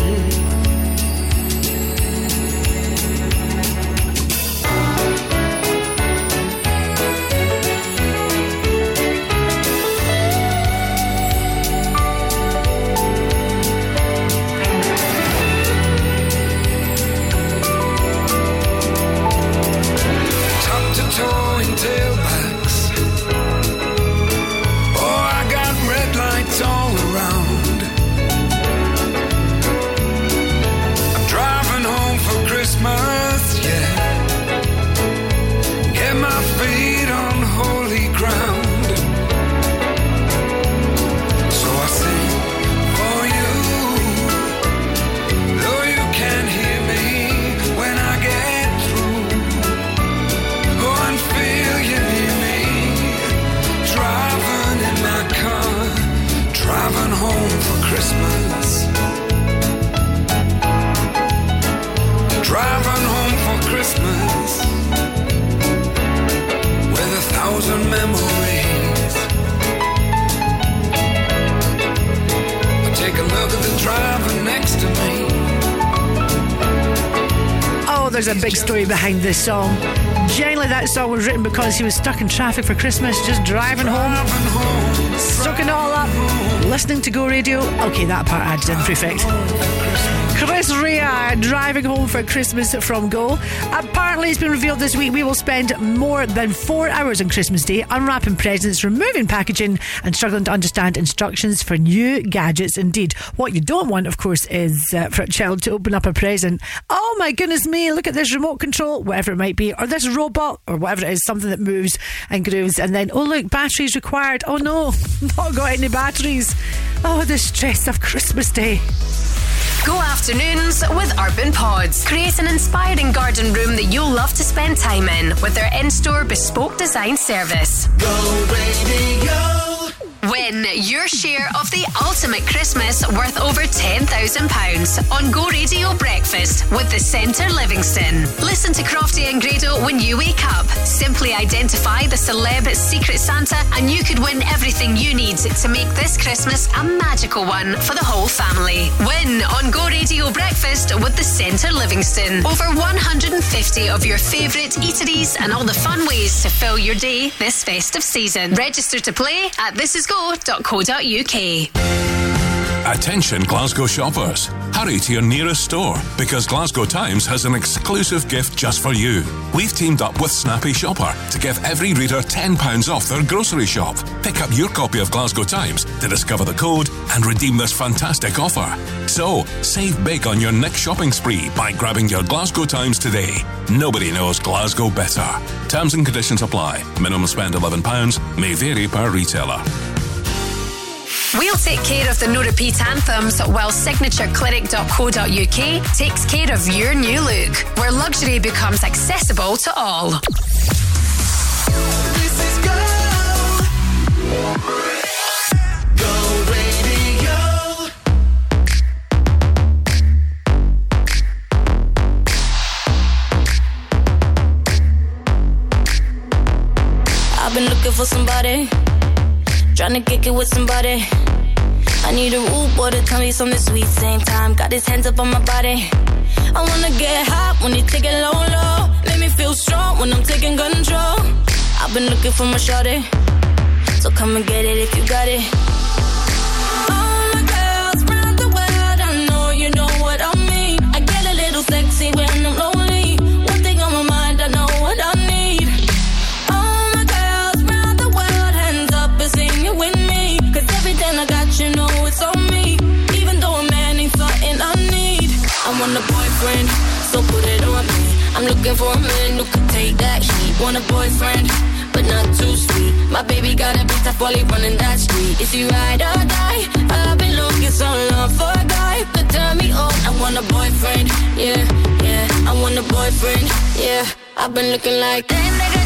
Song. Generally, that song was written because he was stuck in traffic for Christmas, just driving home, soaking it all up, listening to Go Radio. Okay, that part added in, prefect. Chris Rea driving home for Christmas from Go. Apparently, it's been revealed this week we will spend more than four hours on Christmas Day unwrapping presents, removing packaging, and struggling to understand instructions for new gadgets. Indeed, what you don't want, of course, is uh, for a child to open up a present. Oh my goodness me, look at this remote control, whatever it might be, or this robot, or whatever it is, something that moves and grooves. And then, oh look, batteries required. Oh no, *laughs* not got any batteries. Oh, the stress of Christmas Day. Go afternoons with Urban Pods. Create an inspiring garden room that you'll love to spend time in with their in store bespoke design service. Go Radio! Win your share of the ultimate Christmas worth over £10,000 on Go Radio Breakfast with the Centre Livingston. Listen to Crofty and Grado when you wake up. Simply identify the celeb Secret Santa and you could win everything you need to make this Christmas a magical one for the whole family. Win on Go Radio Breakfast with the Centre Livingston. Over 150 of your favourite eateries and all the fun ways to fill your day this festive season. Register to play at Attention Glasgow shoppers. Hurry to your nearest store because Glasgow Times has an exclusive gift just for you. We've teamed up with Snappy Shopper to give every reader £10 off their grocery shop. Pick up your copy of Glasgow Times to discover the code and redeem this fantastic offer. So, save big on your next shopping spree by grabbing your Glasgow Times today. Nobody knows Glasgow better. Terms and conditions apply. Minimum spend £11 may vary per retailer. We'll take care of the no repeat anthems while signatureclinic.co.uk takes care of your new look, where luxury becomes accessible to all. I've been looking for somebody, trying to kick it with somebody. I need a rude boy to tell me something sweet. Same time, got his hands up on my body. I wanna get hot when he take it low, low. Make me feel strong when I'm taking control. I've been looking for my shorty, so come and get it if you got it. Boyfriend, so put it on me. I'm looking for a man who can take that heat. Want a boyfriend, but not too sweet. My baby got a bit tough while running that street. Is he ride or die? I've been looking so long for a guy could turn me on. I want a boyfriend, yeah, yeah. I want a boyfriend, yeah. I've been looking like. that you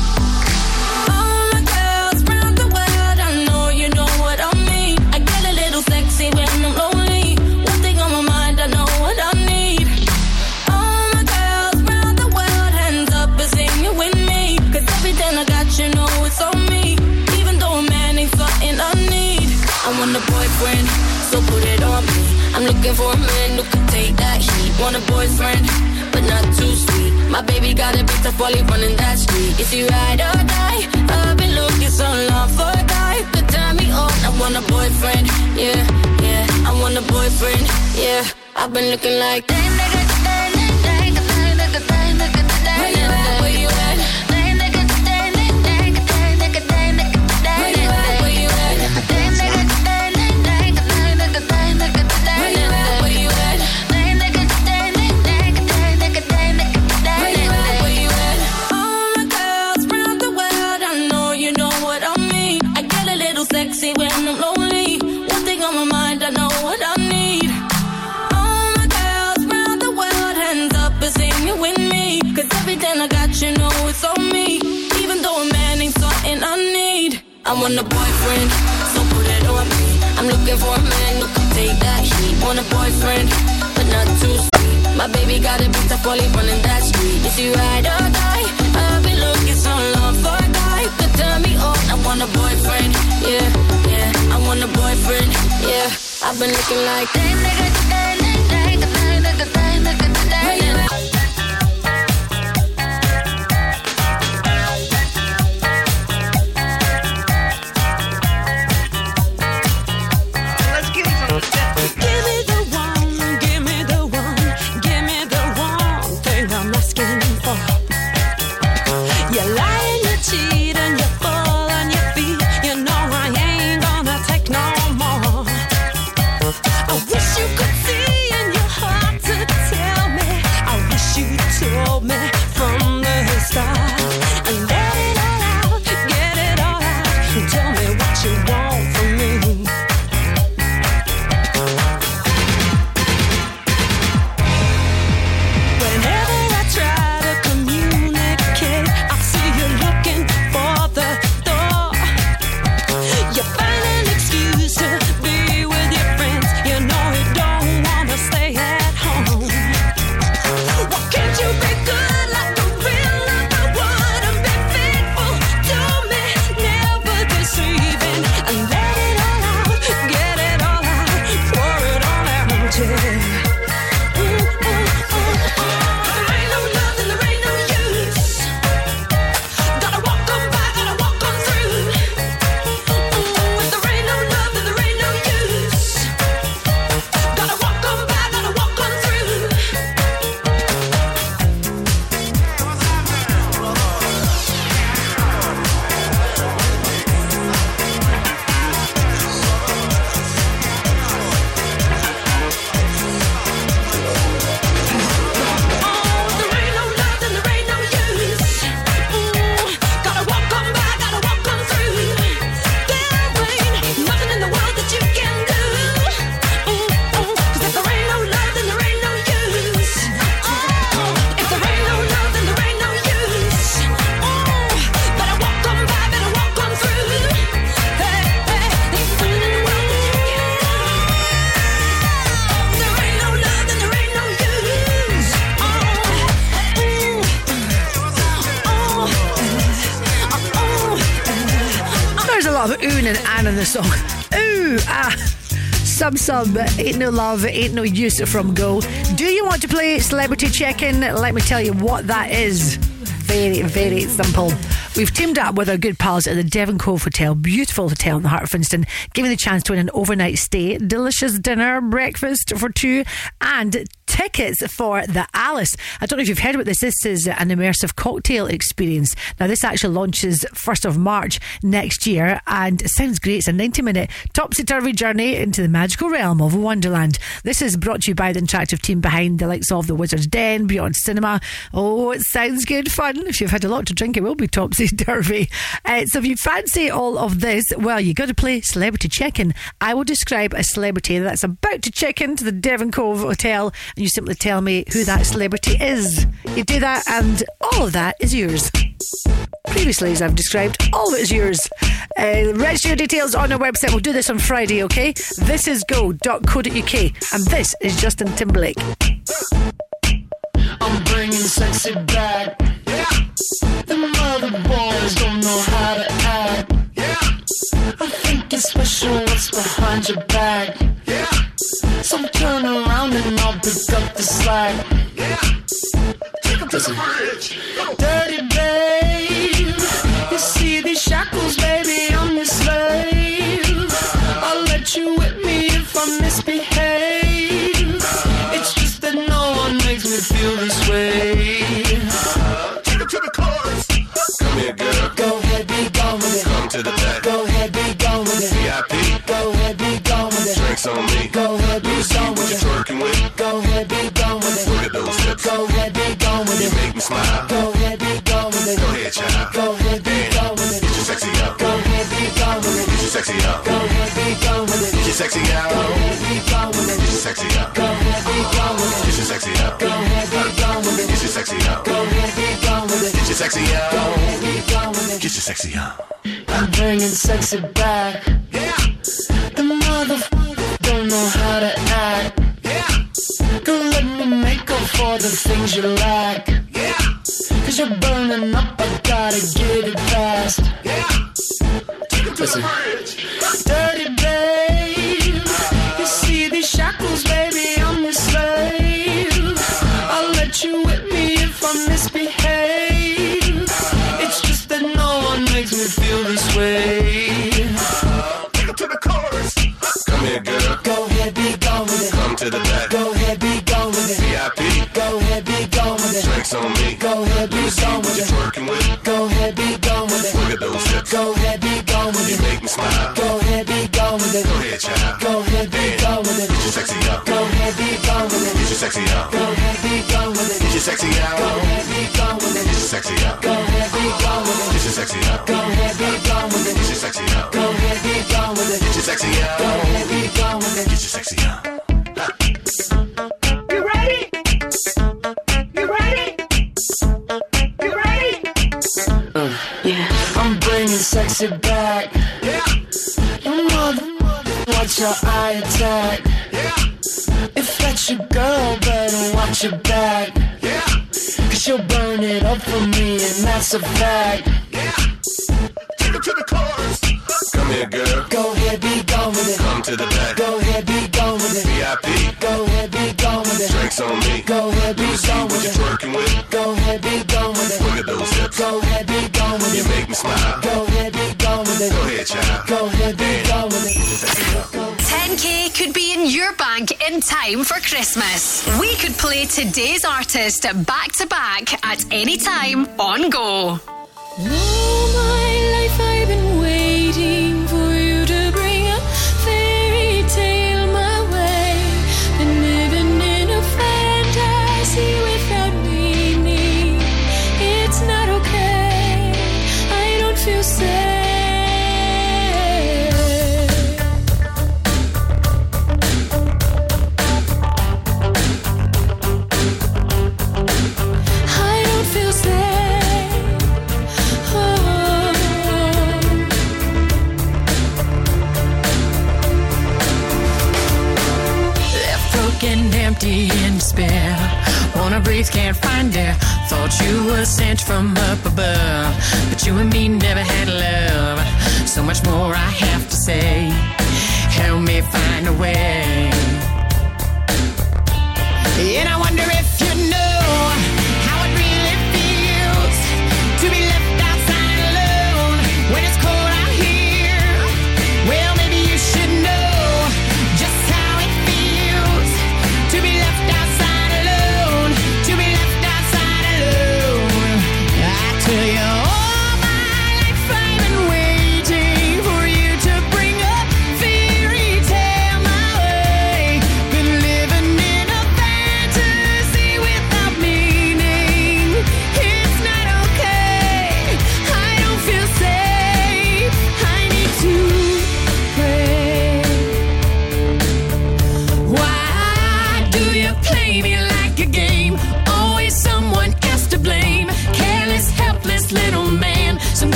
I want a boyfriend, so put it on me. I'm looking for a man who can take that heat. Want a boyfriend, but not too sweet. My baby got a bit tough while he running that street. Is he ride or die? I've been looking so long for a guy could turn me on. I want a boyfriend, yeah, yeah. I want a boyfriend, yeah. I've been looking like. Where Sub, ain't no love, ain't no use from Go. Do you want to play Celebrity Check In? Let me tell you what that is. Very, very simple. We've teamed up with our good pals at the Devon Cove Hotel, beautiful hotel in the heart of Finnieston, giving the chance to win an overnight stay, delicious dinner, breakfast for two, and tickets for the Alice. I don't know if you've heard about this. This is an immersive cocktail experience. Now, this actually launches 1st of March next year, and it sounds great. It's a 90 minute topsy turvy journey into the magical realm of Wonderland. This is brought to you by the interactive team behind the likes of the Wizard's Den, Beyond Cinema. Oh, it sounds good fun. If you've had a lot to drink, it will be topsy turvy. Uh, so, if you fancy all of this, well, you've got to play Celebrity Check In. I will describe a celebrity that's about to check into the Devon Cove Hotel, and you simply tell me who that celebrity is. You do that, and all of that is yours. Previously, as I've described, all of it is yours. Uh, register your details on our website. We'll do this on Friday, okay? This is go.co.uk, and this is Justin Timberlake. I'm bringing sexy back. The mother boys don't know how to act. I think it's special what's behind your back. So turn around and I'll pick up the slack. Take 'em to the bridge. Dirty babe. You see these shackles, baby, I'm your slave. I'll let you whip me if I misbehave. It's just that no one makes me feel this way. Take it to the chorus. Come here, girl. Go ahead, be gone with it. Come to the back. Go sexy out. Go ahead, be gone with it. Get your sexy out. Go ahead, be gone with it. Get your sexy out. Go ahead, be gone with it. Get your sexy out. Go ahead, be gone with it. Get your sexy out. Go ahead, be. Get your sexy out. Go with it. Get your sexy out. I'm bringing sexy back. Yeah. The motherfucker don't know how to act. Yeah. Go let me make up for the things you like. sexy. Yeah. today's artist back to back at any time on Go.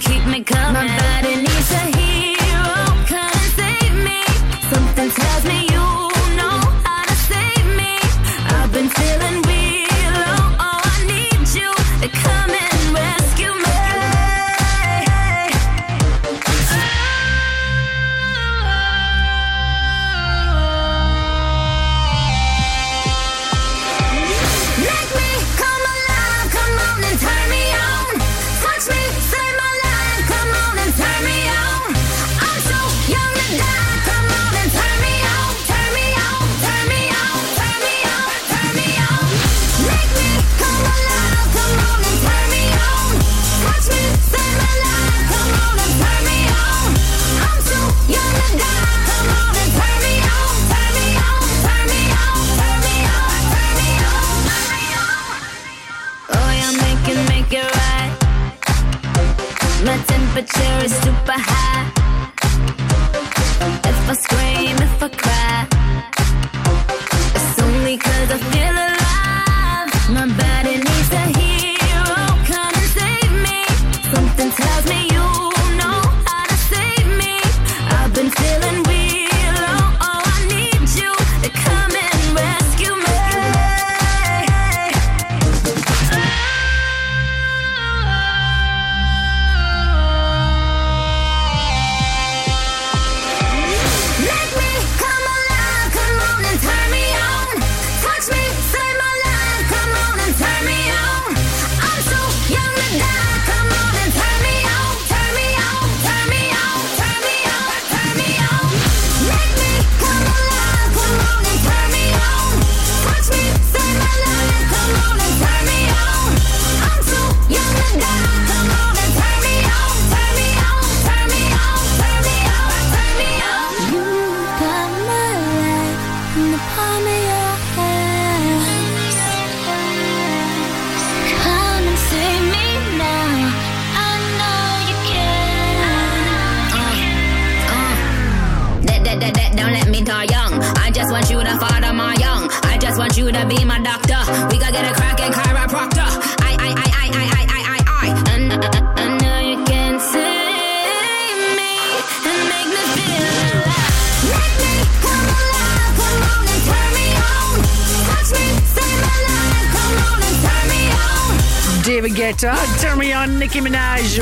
Keep me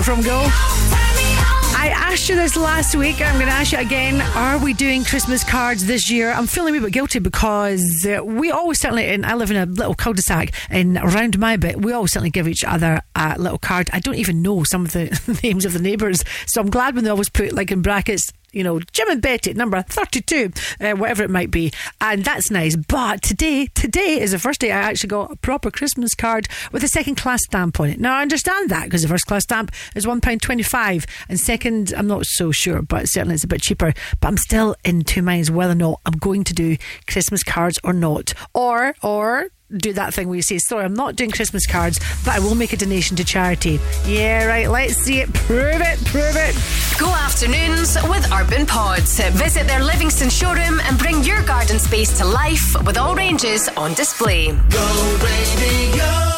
from Go. I asked you this last week. I'm going to ask you again. Are we doing Christmas cards this year? I'm feeling a bit guilty because uh, we always certainly, and I live in a little cul-de-sac, and around my bit, we always certainly give each other a little card. I don't even know some of the *laughs* names of the neighbours, so I'm glad when they always put like in brackets you know, Jim and Betty, number 32, uh, whatever it might be. And that's nice. But today, today is the first day I actually got a proper Christmas card with a second class stamp on it. Now, I understand that because the first class stamp is £1.25 and second, I'm not so sure, but certainly it's a bit cheaper. But I'm still in two minds whether or not I'm going to do Christmas cards or not. Or, or, do that thing where you say, sorry, I'm not doing Christmas cards, but I will make a donation to charity. Yeah, right, let's see it. Prove it, prove it. Go afternoons with Urban Pods. Visit their Livingston showroom and bring your garden space to life with all ranges on display. Go radio.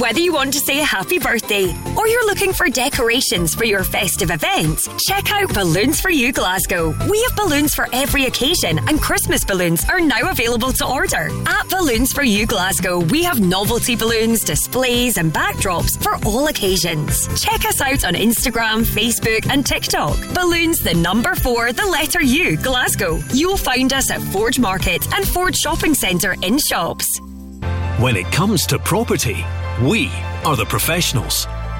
Whether you want to say a happy birthday or you're looking for decorations for your festive events, check out Balloons for You Glasgow. We have balloons for every occasion, and Christmas balloons are now available to order. At Balloons for You Glasgow, we have novelty balloons, displays, and backdrops for all occasions. Check us out on Instagram, Facebook, and TikTok. Balloons, the number four, the letter U, Glasgow. You'll find us at Forge Market and Forge Shopping Centre in shops. When it comes to property, we are the professionals.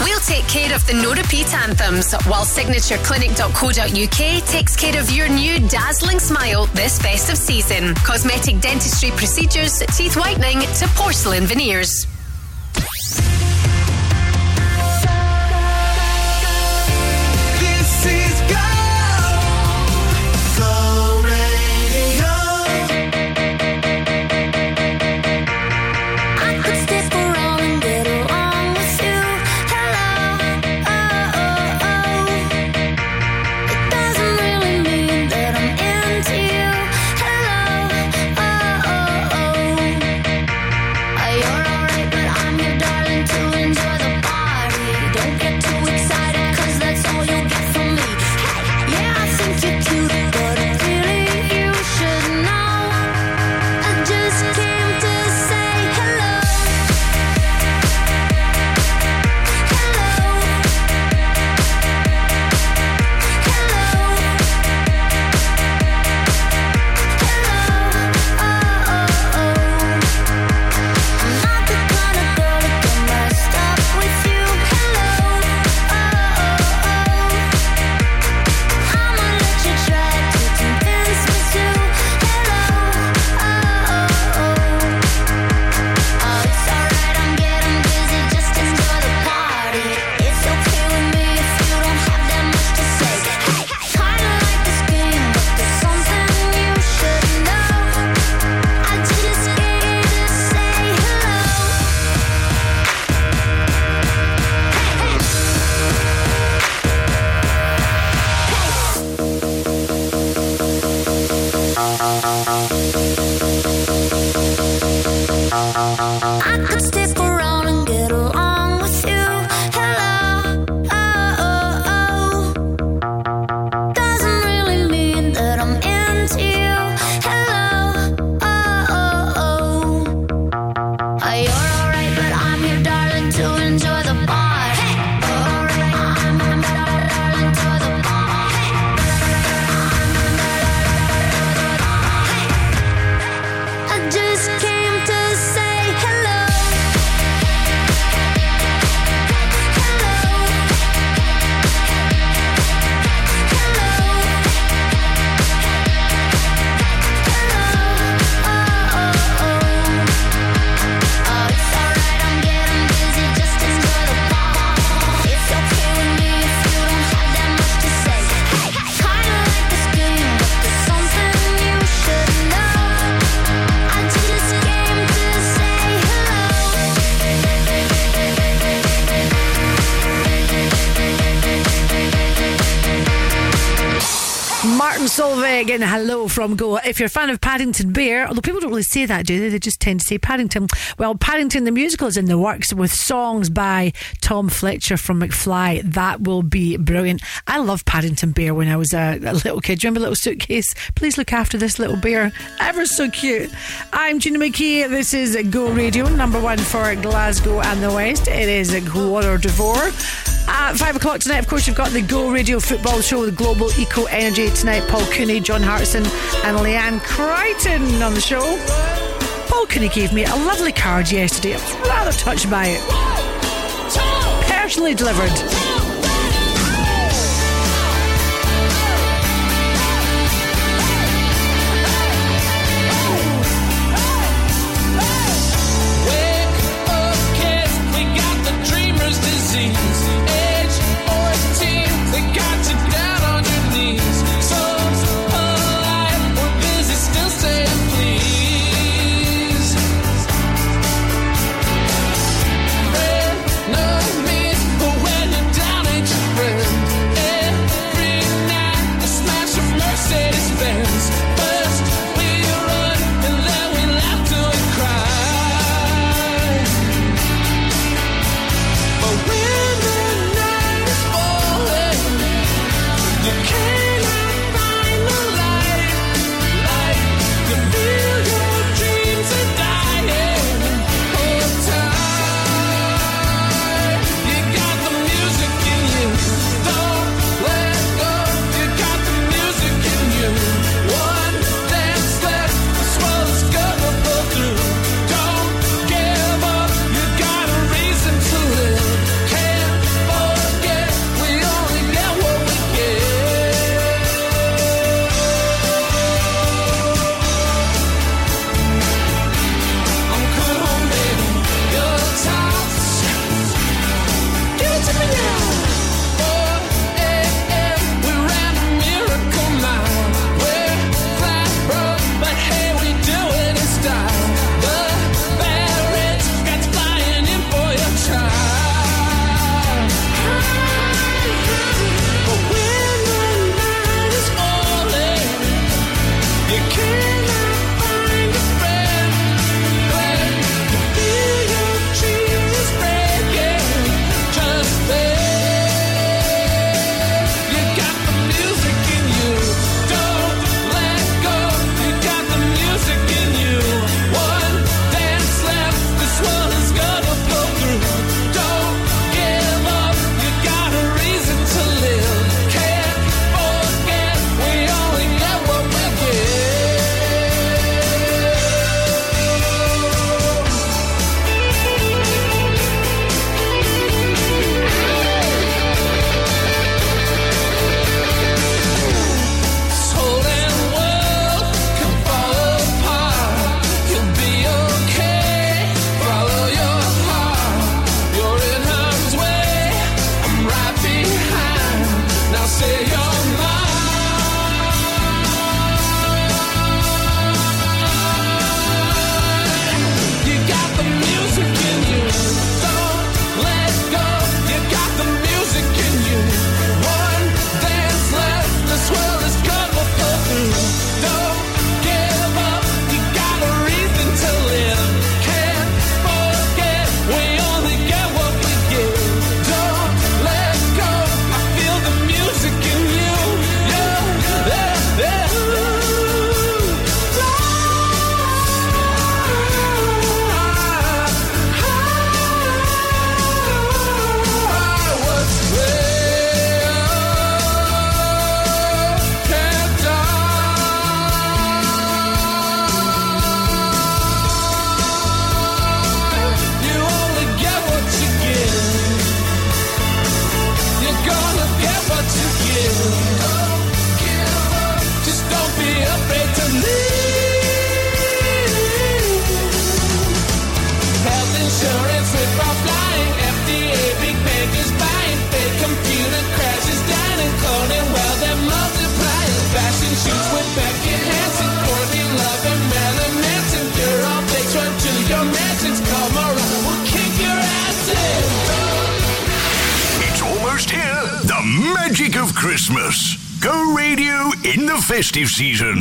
We'll take care of the no repeat anthems, while signatureclinic.co.uk takes care of your new dazzling smile this festive season. Cosmetic dentistry procedures, teeth whitening to porcelain veneers. And hello from Go. If you're a fan of Paddington Bear, although people don't really say that, do they? They just tend to say Paddington. Well, Paddington the musical is in the works with songs by Tom Fletcher from McFly. That will be brilliant. I love Paddington Bear when I was a, a little kid. Do you remember Little Suitcase? Please look after this little bear. Ever so cute. I'm Gina McKie. This is Go Radio, number one for Glasgow and the West. It is Quarter to Four. At five o'clock tonight, of course, you've got the Go Radio football show with Global Eco Energy tonight. Paul Cooney, John Hartson, and Leanne Crichton on the show. Paul Cooney gave me a lovely card yesterday. I was rather touched by it. Personally delivered. Season.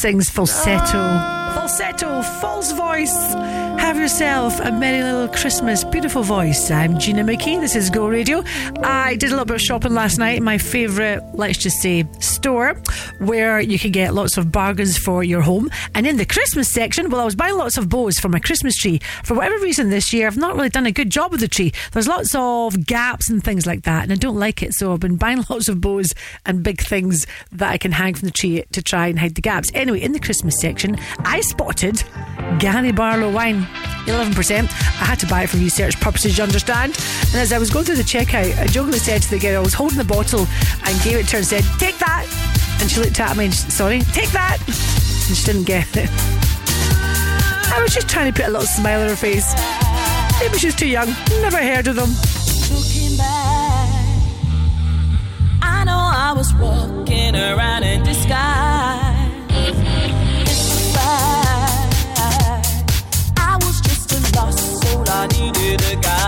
Sings falsetto. Ah, falsetto, false voice. Have yourself a merry little Christmas. Beautiful voice. I'm Gina McKie. This is Go Radio. I did a little bit of shopping last night in my favourite, let's just say, store where you can get lots of bargains for your home. And in the Christmas section, well, I was buying lots of bows for my Christmas tree. For whatever reason this year, I've not really done a good job with the tree. There's lots of gaps and things like that, and I don't like it. So I've been buying *laughs* lots of bows and big things that I can hang from the tree to try and hide the gaps. Anyway, in the Christmas section, I spotted Gary Barlow wine. 11%. I had to buy it for research purposes, you understand? And as I was going through the checkout, I jokingly said to the girl, I was holding the bottle and gave it to her and said, Take that. And she looked at me and she, sorry, take that. And she didn't get it. I was just trying to put a little smile on her face. Maybe she's too young. Never heard of them. Looking back, I know I was walking around in disguise. I was just a lost soul. I needed a.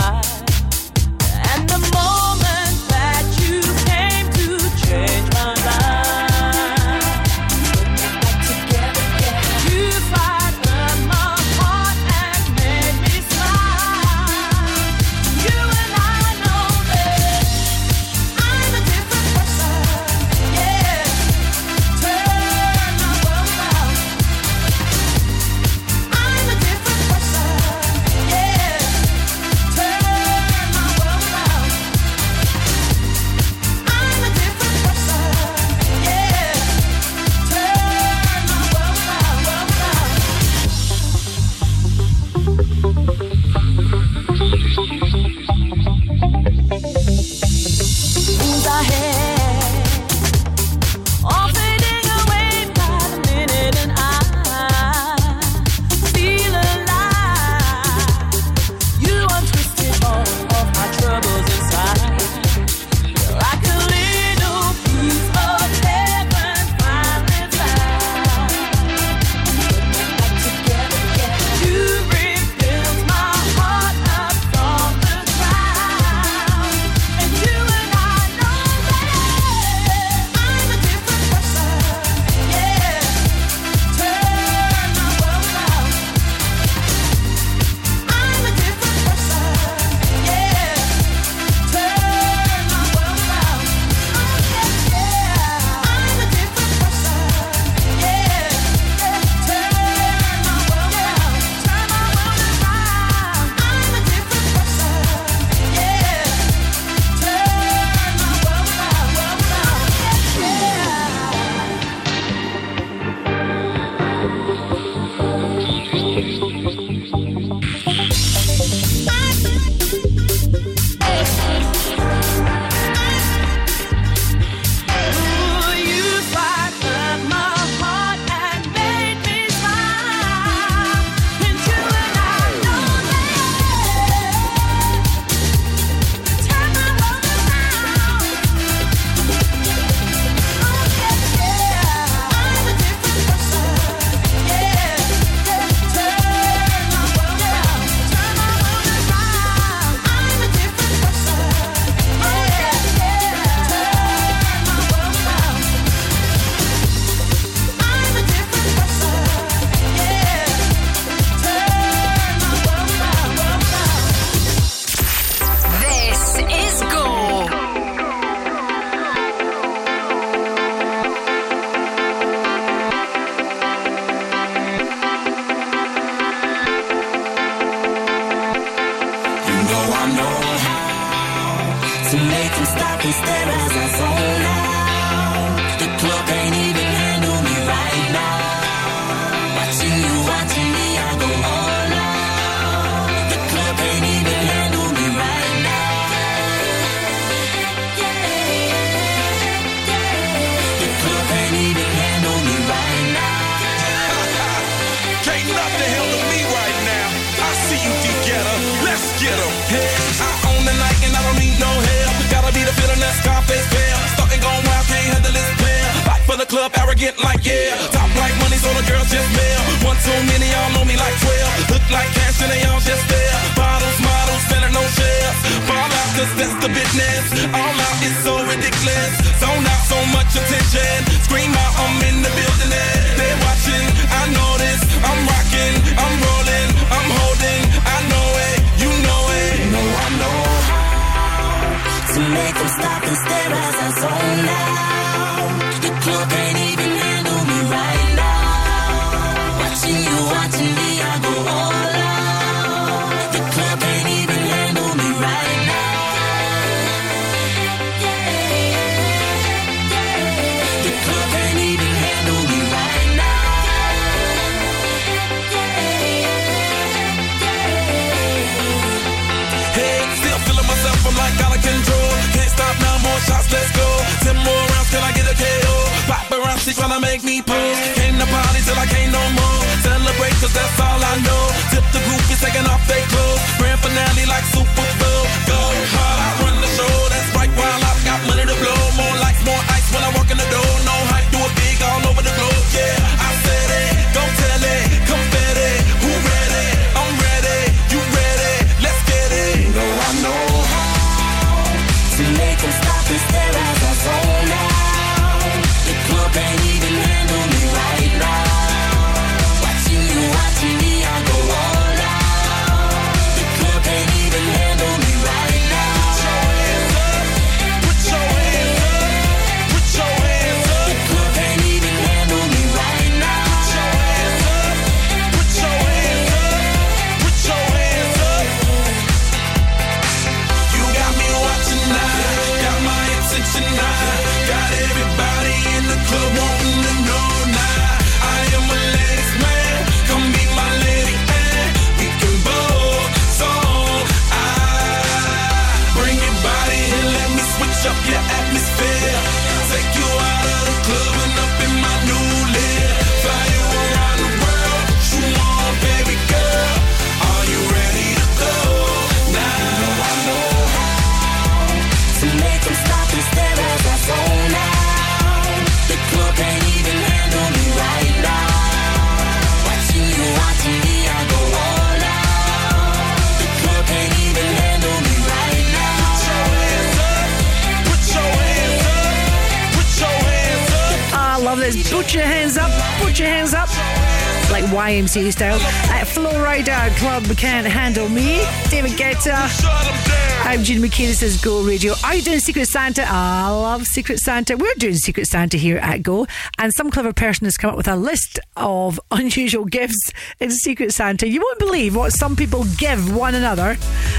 Put your hands up, put your hands up. Like YMCA style. At Flo Rida Club Can't Handle Me. David Guetta. I'm Gene This is Go Radio. Are you doing Secret Santa? I love Secret Santa. We're doing Secret Santa here at Go. And some clever person has come up with a list of *laughs* unusual gifts in Secret Santa. You won't believe what some people give one another.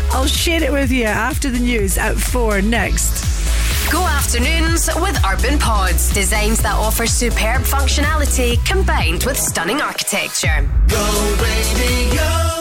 I'll share it with you after the news at four next. Go Afternoons with Urban Pods. Designs that offer superb functionality combined with stunning architecture. Go Radio.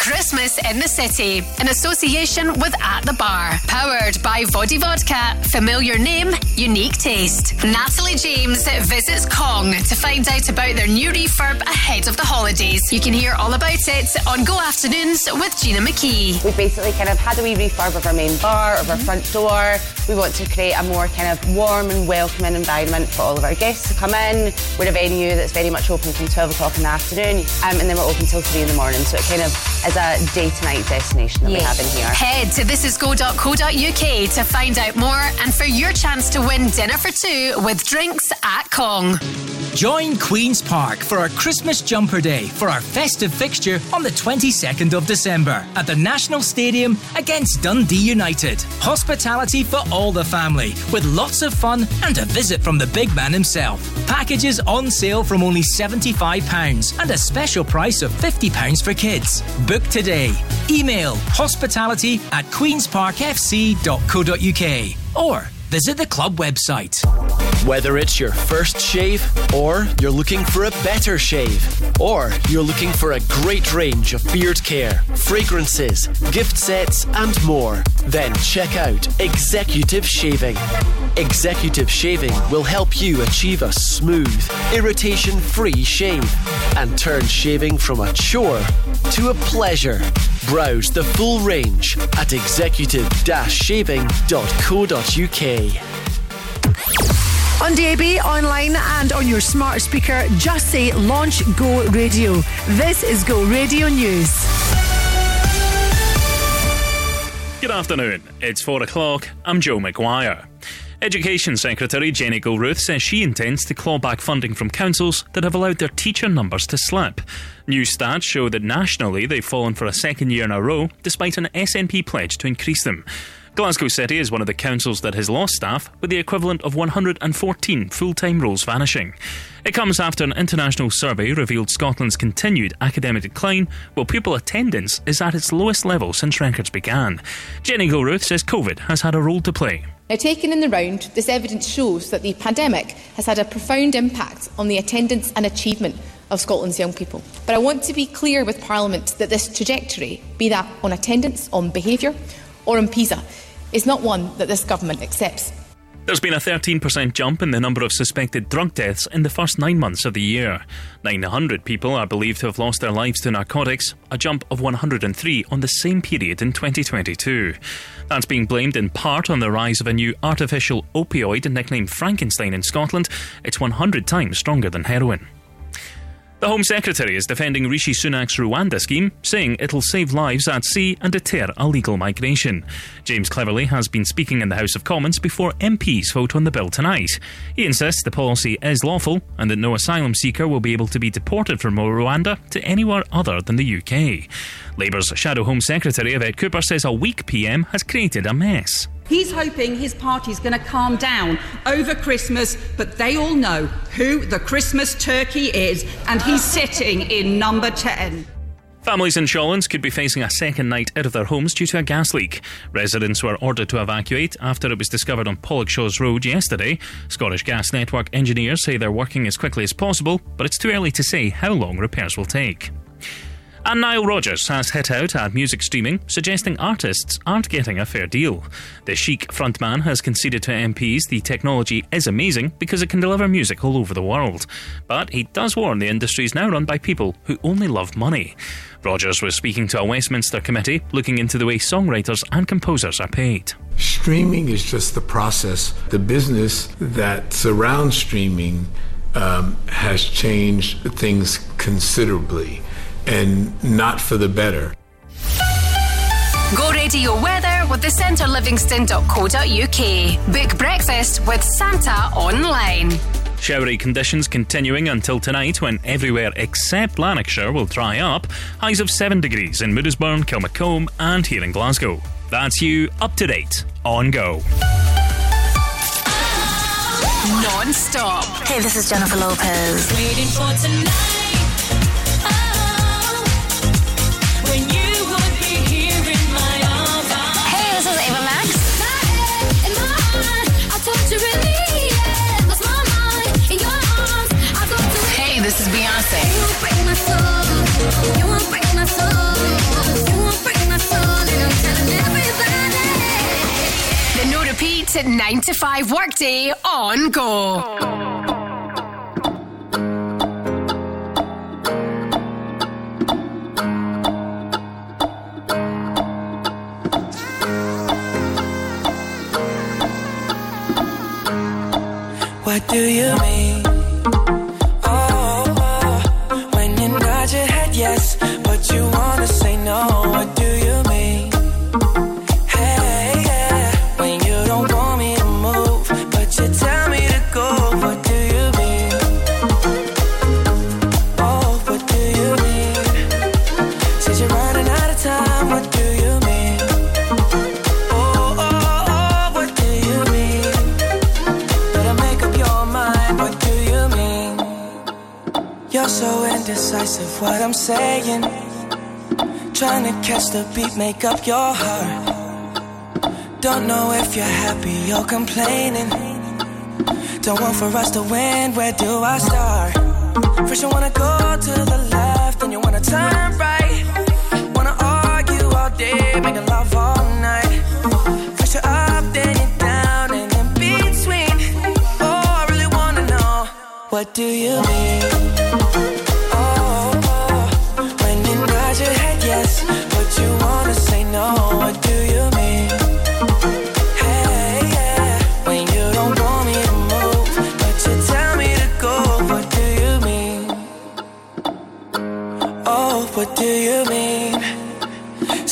Christmas in the City in association with At the Bar. Powered by Vodi Vodka. Familiar name, unique taste. Natalie James visits Kong to find out about their new refurb ahead of the holidays. You can hear all about it on Go Afternoons with Gina McKie. We basically kind of had a wee refurb of our main bar, of our mm-hmm. front door. We want to create a more kind of warm and welcoming environment for all of our guests to come in. We're a venue that's very much open from 12 o'clock in the afternoon um, and then we're open till 3 in the morning. So it kind of as a day to night destination that yes. we have in here. Head to thisisgo.co.uk to find out more and for your chance to win dinner for two with drinks at Kong. Join Queen's Park for our Christmas Jumper Day for our festive fixture on the 22nd of December at the National Stadium against Dundee United. Hospitality for all the family with lots of fun and a visit from the big man himself. Packages on sale from only £75 and a special price of £50 for kids. Book today. Email hospitality at queensparkfc.co.uk or visit the club website. Whether it's your first shave, or you're looking for a better shave, or you're looking for a great range of beard care, fragrances, gift sets, and more, then check out Executive Shaving. Executive Shaving will help you achieve a smooth, irritation free shave and turn shaving from a chore to a pleasure. Browse the full range at executive shaving.co.uk. On DAB, online, and on your smart speaker, just say Launch Go Radio. This is Go Radio News. Good afternoon. It's four o'clock. I'm Joe McGuire. Education Secretary Jenny Gilruth says she intends to claw back funding from councils that have allowed their teacher numbers to slip. New stats show that nationally they've fallen for a second year in a row, despite an SNP pledge to increase them. Glasgow City is one of the councils that has lost staff, with the equivalent of 114 full time roles vanishing. It comes after an international survey revealed Scotland's continued academic decline, while pupil attendance is at its lowest level since records began. Jenny Gilruth says COVID has had a role to play. Now, taken in the round, this evidence shows that the pandemic has had a profound impact on the attendance and achievement of Scotland's young people. But I want to be clear with Parliament that this trajectory, be that on attendance, on behaviour, or on PISA, is not one that this government accepts. There's been a 13% jump in the number of suspected drug deaths in the first nine months of the year. 900 people are believed to have lost their lives to narcotics, a jump of 103 on the same period in 2022. That's being blamed in part on the rise of a new artificial opioid nicknamed Frankenstein in Scotland. It's 100 times stronger than heroin. The Home Secretary is defending Rishi Sunak's Rwanda scheme, saying it'll save lives at sea and deter illegal migration. James Cleverly has been speaking in the House of Commons before MPs vote on the bill tonight. He insists the policy is lawful and that no asylum seeker will be able to be deported from Rwanda to anywhere other than the UK. Labour's Shadow Home Secretary Yvette Cooper says a weak PM has created a mess. He's hoping his party's going to calm down over Christmas, but they all know who the Christmas turkey is, and he's sitting in number 10. Families in Shawlands could be facing a second night out of their homes due to a gas leak. Residents were ordered to evacuate after it was discovered on Pollokshaws Road yesterday. Scottish Gas Network engineers say they're working as quickly as possible, but it's too early to say how long repairs will take. And Nile Rodgers has hit out at music streaming, suggesting artists aren't getting a fair deal. The chic frontman has conceded to MPs the technology is amazing because it can deliver music all over the world. But he does warn the industry is now run by people who only love money. Rodgers was speaking to a Westminster committee looking into the way songwriters and composers are paid. Streaming is just the process. The business that surrounds streaming um, has changed things considerably and not for the better. Go radio weather with the centrelivingston.co.uk. Book breakfast with Santa online. Showery conditions continuing until tonight when everywhere except Lanarkshire will dry up. Highs of 7 degrees in Moodisburn, Kilmacolm, and here in Glasgow. That's you up to date on Go. Non stop. Hey, this is Jennifer Lopez. 9 to 5 workday on go. What do you mean? What I'm saying. Trying to catch the beat, make up your heart. Don't know if you're happy or complaining. Don't want for us to win, where do I start? First, you wanna go to the left, then you wanna turn right. Wanna argue all day, making love all night. First, you're up, then you're down, and in between. Oh, I really wanna know, what do you mean?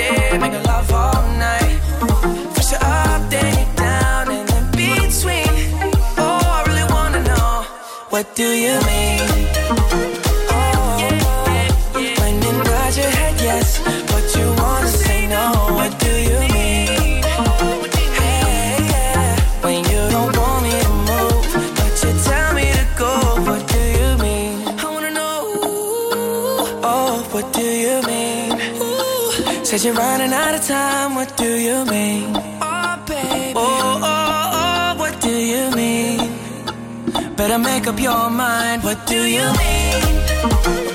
Argue all love all Said you're running out of time, what do you mean? Oh, baby. Oh, oh, oh, what do you mean? Better make up your mind, what do you mean?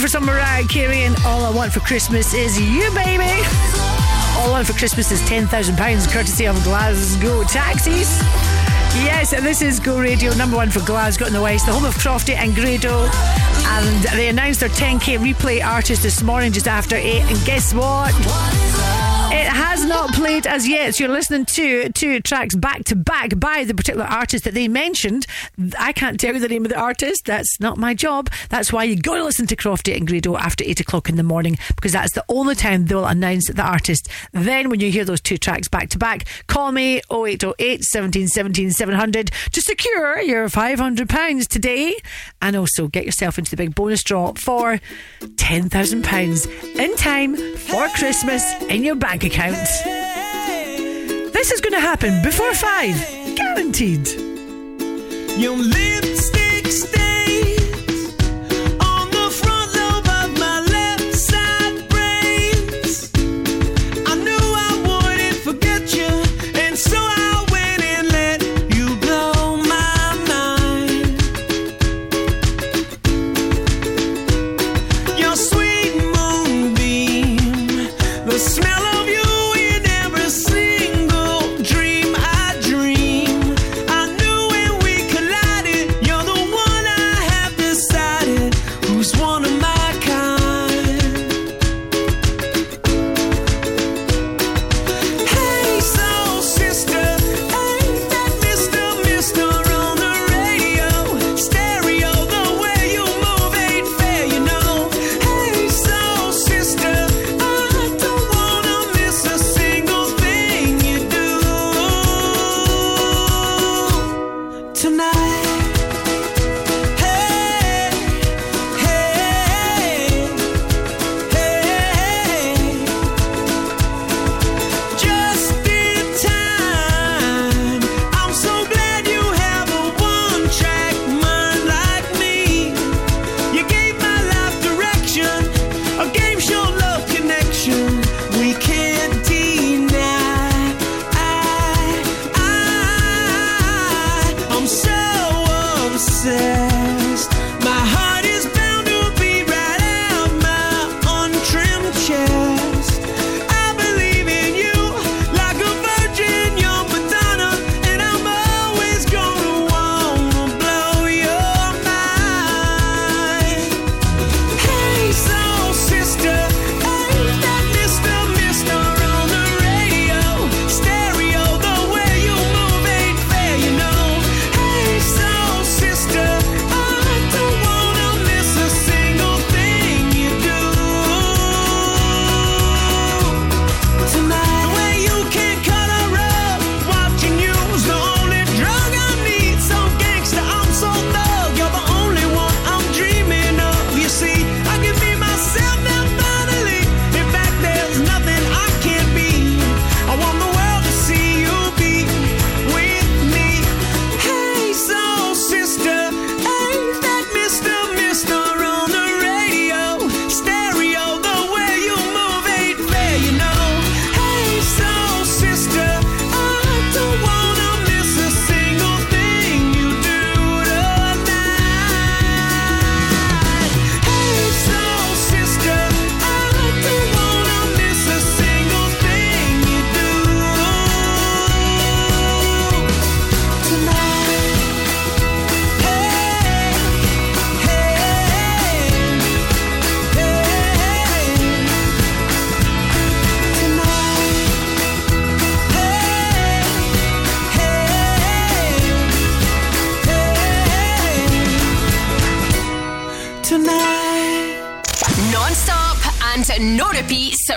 For some Mariah Carey, and all I want for Christmas is you, baby. All I want for Christmas is £10,000 courtesy of Glasgow Taxis. Yes, and this is Go Radio, number one for Glasgow in the West, the home of Crofty and Grado. And they announced their 10k replay artist this morning just after 8. And guess what? It has not played as yet. So you're listening to two tracks back to back by the particular artist that they mentioned. I can't tell you the name of the artist. That's not my job. That's why you got to listen to Crofty and Grado after eight o'clock in the morning because that's the only time they'll announce the artist. Then when you hear those two tracks back to back, call me 0808 1717 700 to secure your £500 today and also get yourself into the big bonus draw for £10,000 in time for Christmas in your bank bank account. This is going to happen before five, guaranteed.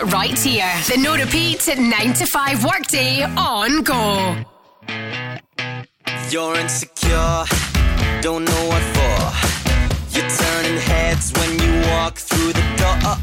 Right here. The no repeat 9 to 5 workday on go. You're insecure, don't know what for. You're turning heads when you walk through the door.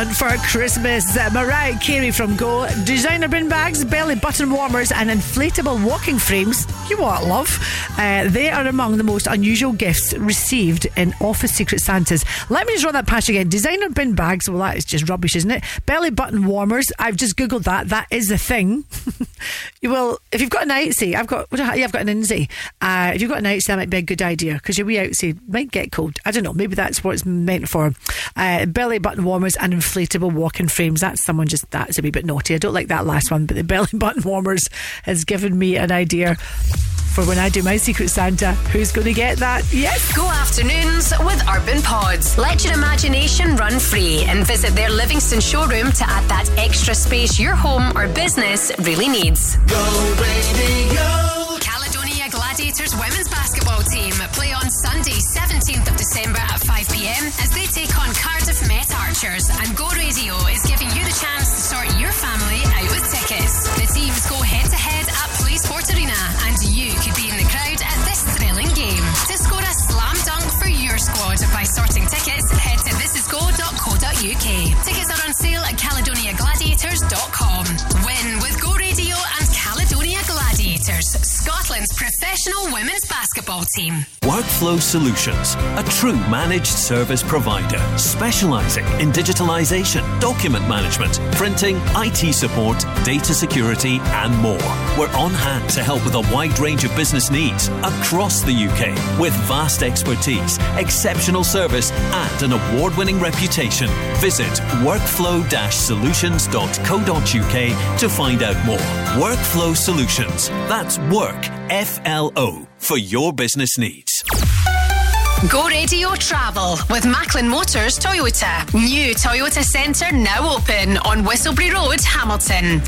Want for Christmas. Mariah Carey from Go. Designer bin bags, belly button warmers, and inflatable walking frames. You want love? Uh, they are among the most unusual gifts received in Office Secret Santas. Let me just run that past you again. Designer bin bags. Well, that is just rubbish, isn't it? Belly button warmers. I've just googled that. That is the thing. *laughs* you will if you've got an outsy. I've got. what Yeah, I've got an insy. Uh, if you've got an outsy, that might be a good idea because your wee outsy might get cold. I don't know. Maybe that's what it's meant for. Uh, belly button warmers and inflatable walking frames. That's someone just that's a wee bit naughty. I don't like that last one, but the *laughs* belly button warmers has given me an idea for when I do my Secret Santa. Who's going to get that? Yes. Go afternoons with Urban Pods. Let your imagination run free and visit their Livingston showroom to add that extra space your home or business really needs. Go radio. Caledonia Gladiators women's basketball team play on Sunday, 17th of December at 5 pm as they take on Cardiff Met Archers. And Go Radio is giving you the chance to sort your family out with tickets. The teams go head to head at Play Sport Arena, and sorting tickets, head to thisisgo.co.uk. Tickets are on sale at caledoniagladiators.com. Scotland's professional women's basketball team. Workflow Solutions, a true managed service provider specializing in digitalization, document management, printing, IT support, data security, and more. We're on hand to help with a wide range of business needs across the UK with vast expertise, exceptional service, and an award winning reputation. Visit workflow solutions.co.uk to find out more. Workflow Solutions. That's work, F L O, for your business needs. Go Radio Travel with Macklin Motors Toyota. New Toyota Centre now open on Whistleberry Road, Hamilton.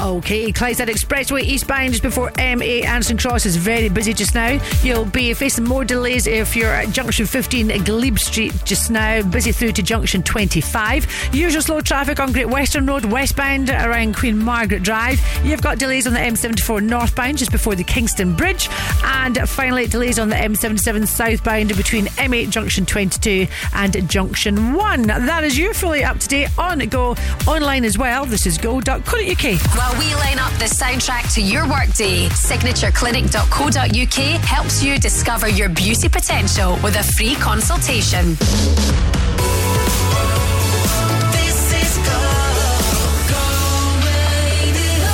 Okay, Clydeside Expressway eastbound just before MA Anderston Cross is very busy just now. You'll be facing more delays if you're at Junction 15 Glebe Street just now, busy through to Junction 25. Usual slow traffic on Great Western Road westbound around Queen Margaret Drive. You've got delays on the M74 northbound just before the Kingston Bridge. And finally, delays on the M77 southbound between M8 Junction 22 and Junction 1. That is you fully up to date on Go online as well. This is go.co.uk. While we line up the soundtrack to your workday, signatureclinic.co.uk helps you discover your beauty potential with a free consultation. This is Go. Go radio.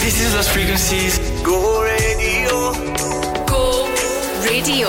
This is Lost Frequencies. Go radio. Go Radio.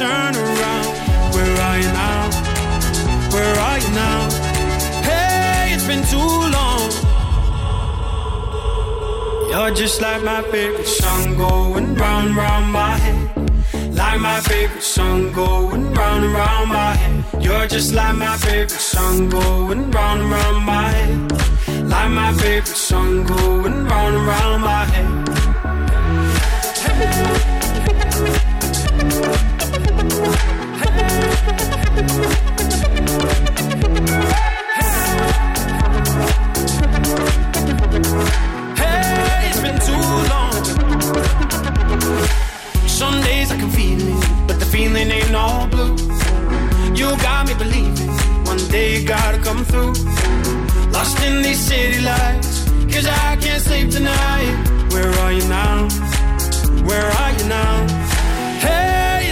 turn around. Where are you now? Where are you now? Hey, it's been too long. You're just like my favorite song going round, round my head. Like my favorite song going round and round my head. You're just like my favorite song going round and round my head. Like my favorite song going round and round my head. Where are you now? Where are you now? Hey,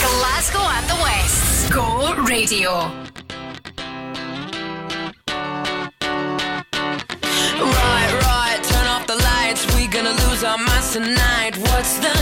Glasgow and the West. Go Radio. tonight. What's the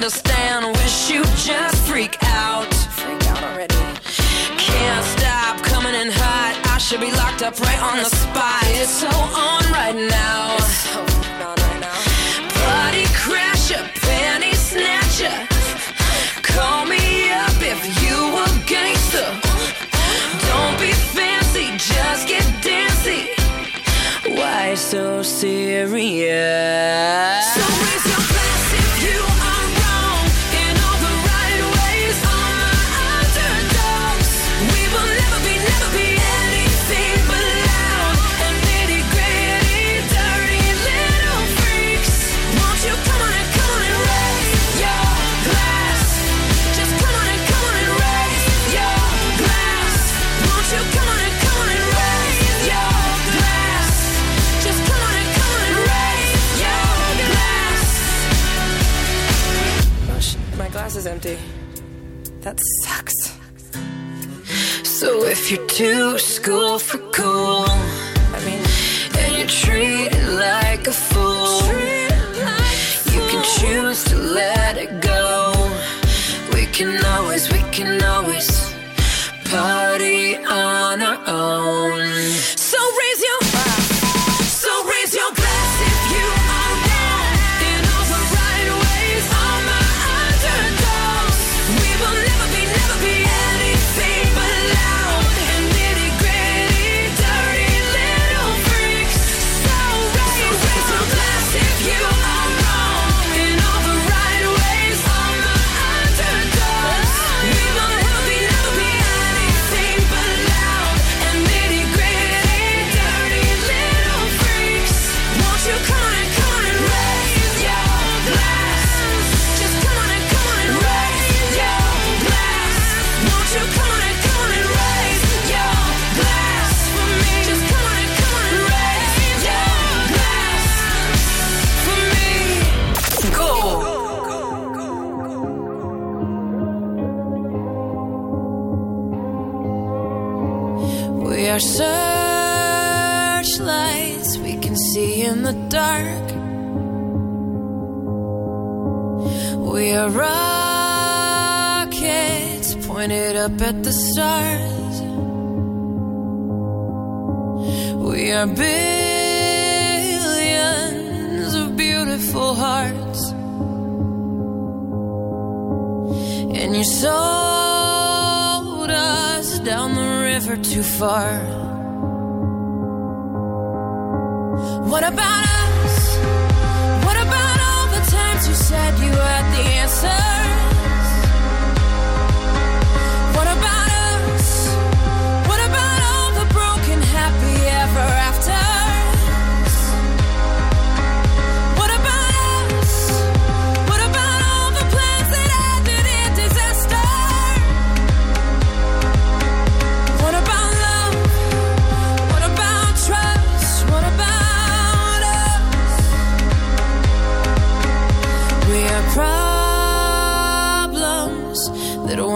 understand. Wish you just freak out. Freak out already. Can't stop coming in hot. I should be locked up right on the spot. It's so on right now. It's. Party crasher, panty snatcher. Call me up if you a gangster. Don't be fancy, just get dancy. Why so serious? is empty. That sucks. So if you're too school for cool, I mean, and you treat it like a fool, like you can choose to let it go. We can always, we can always party on our own. So. are searchlights we can see in the dark. We are rockets pointed up at the stars. We are billions of beautiful hearts. And you're so river too far. What about us? What about all the times you said you had the answer?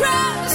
trust.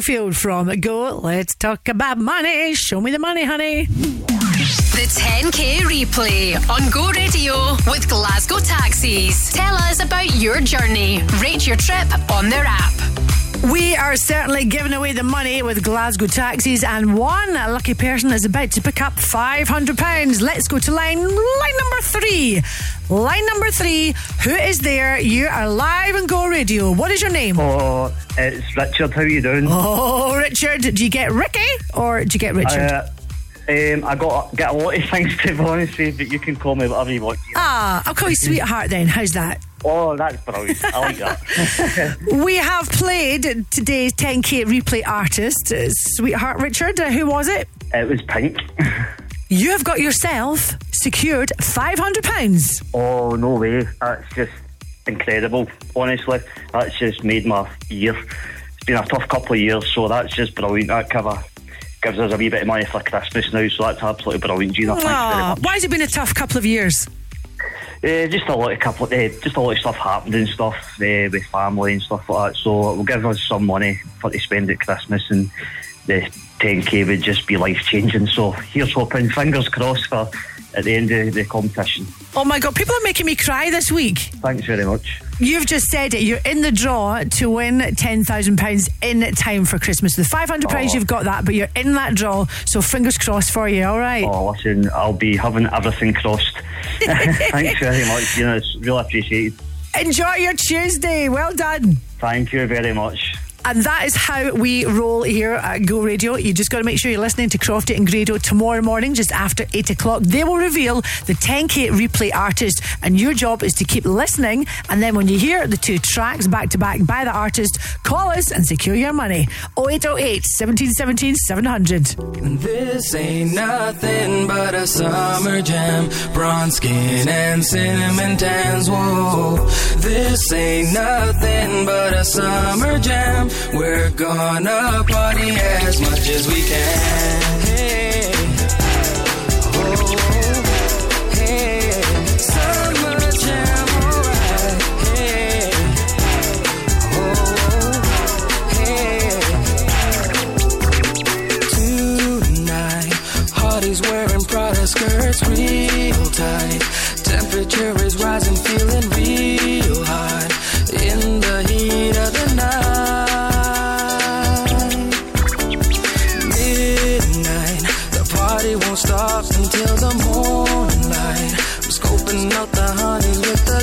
Field from Go Let's Talk About Money. Show me the money, honey. The 10K replay on Go Radio with Glasgow Taxis. Tell us about your journey. Rate your trip on their app. We are certainly giving away the money with Glasgow taxis, and one lucky person is about to pick up £500. Let's go to line line number three. Line number three, who is there? You are live and Go Radio. What is your name? Oh, it's Richard. How are you doing? Oh, Richard. Do you get Ricky or do you get Richard? Uh, um, I got get a lot of *laughs* things to be honest with you, but you can call me whatever you want. ah, I'll call you sweetheart then. How's that? Oh, that's brilliant. I like that. *laughs* We have played today's 10k replay artist, uh, sweetheart Richard. Uh, who was it? it was pink. *laughs* You have got yourself secured £500. Oh no way! That's just incredible. Honestly, that's just made my year. It's been a tough couple of years, so that's just brilliant. That cover gives us a wee bit of money for Christmas now, so that's absolutely brilliant, Gina. Much. why has it been a tough couple of years? Uh, just a lot of couple, uh, just a lot of stuff happened and stuff uh, with family and stuff like that. So it will give us some money for to spend at Christmas, and the 10k would just be life changing. So here's hoping, fingers crossed for at the end of the competition. Oh my God, people are making me cry this week. Thanks very much. You've just said it. You're in the draw to win £10,000 in time for Christmas. The £500, Oh. you've got that, but you're in that draw. So fingers crossed for you, all right? Oh, listen, I'll be having everything crossed. *laughs* *laughs* Thanks very much. You know, it's really appreciated. Enjoy your Tuesday. Well done. Thank you very much. And that is how we roll here at Go Radio. You just got to make sure you're listening to Crofty and Grado tomorrow morning, just after 8 o'clock. They will reveal the 10K replay artist, and your job is to keep listening. And then when you hear the two tracks back to back by the artist, call us and secure your money. 0808 1717 700. This ain't nothing but a summer jam. Bronze skin and cinnamon tans. Whoa, this ain't nothing but a summer jam. We're gonna party as much as we can. Hey, oh, hey, summer jam, alright. Hey, oh, hey. Tonight, wearing Prada skirts real tight. Temperature is rising, feeling real party until the morning light. I'm scoping out the honeys with the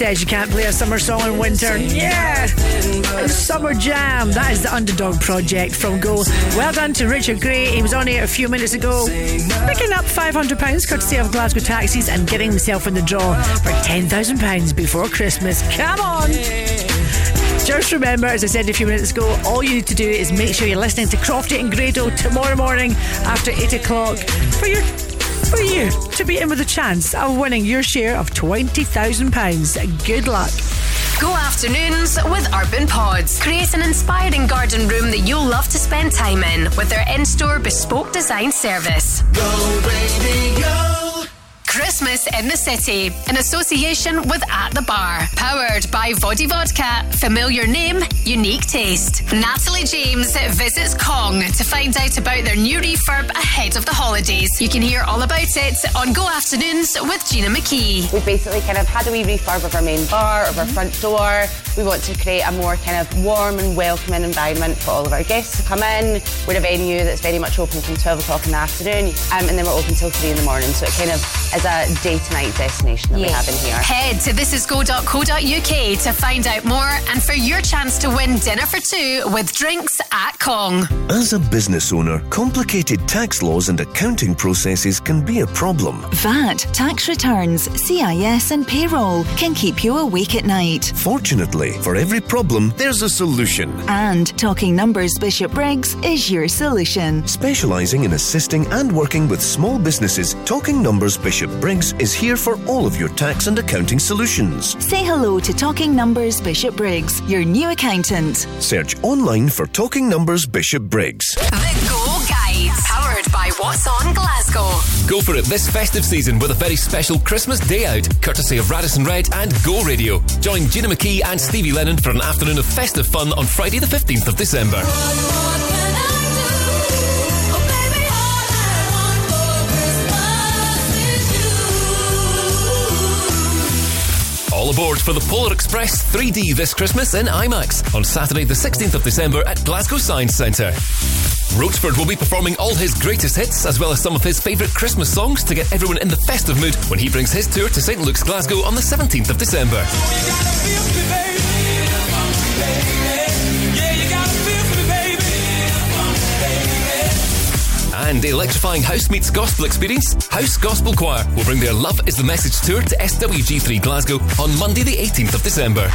says you can't play a summer song in winter? Yeah! Summer jam. That is the Underdog Project from Go. Well done to Richard Gray. He was on here a few minutes ago, picking up £500 courtesy of Glasgow Taxis and getting himself in the draw for £10,000 before Christmas. Come on! Just remember, as I said a few minutes ago, all you need to do is make sure you're listening to Crofty and Grado tomorrow morning after 8 o'clock for your for you to be in with a chance of winning your share of £20,000. Good luck. Go afternoons with Urban Pods. Create an inspiring garden room that you'll love to spend time in with their in store bespoke design service. Go, baby, go. Christmas in the city in association with At the Bar. Powered by Vodi Vodka. Familiar name, unique taste. Natalie James visits Kong to find out about their new refurb ahead of the holidays. You can hear all about it on Go Afternoons with Gina McKie. We've basically kind of had a wee refurb of our main bar, of our front door. We want to create a more kind of warm and welcoming environment for all of our guests to come in. We're a venue that's very much open from 12 o'clock in the afternoon um, and then we're open till 3 in the morning. So it kind of is a day to night destination that we have in here. Head to thisisgo.co.uk to find out more and for your chance to win dinner for two with drinks at Kong. As a business owner, complicated tax laws and accounting processes can be a problem. VAT, tax returns, CIS, and payroll can keep you awake at night. Fortunately, for every problem, there's a solution. And Talking Numbers Bishopbriggs is your solution. Specialising in assisting and working with small businesses, Talking Numbers Bishop Briggs is here for all of your tax and accounting solutions. Say hello to Talking Numbers Bishopbriggs, your new accountant. Search online for Talking Numbers Bishopbriggs. The Go Guide. Powered by What's On Glasgow. Go for it this festive season with a very special Christmas day out, courtesy of Radisson Red and Go Radio. Join Gina McKie and Stevie Lennon for an afternoon of festive fun on Friday, the 15th of December. All aboard for the Polar Express 3D this Christmas in IMAX on Saturday, the 16th of December at Glasgow Science Centre. Roachford will be performing all his greatest hits as well as some of his favourite Christmas songs to get everyone in the festive mood when he brings his tour to St Luke's Glasgow on the 17th of December. And electrifying house meets gospel experience, House Gospel Choir will bring their Love is the Message tour to SWG3 Glasgow on Monday, the 18th of December.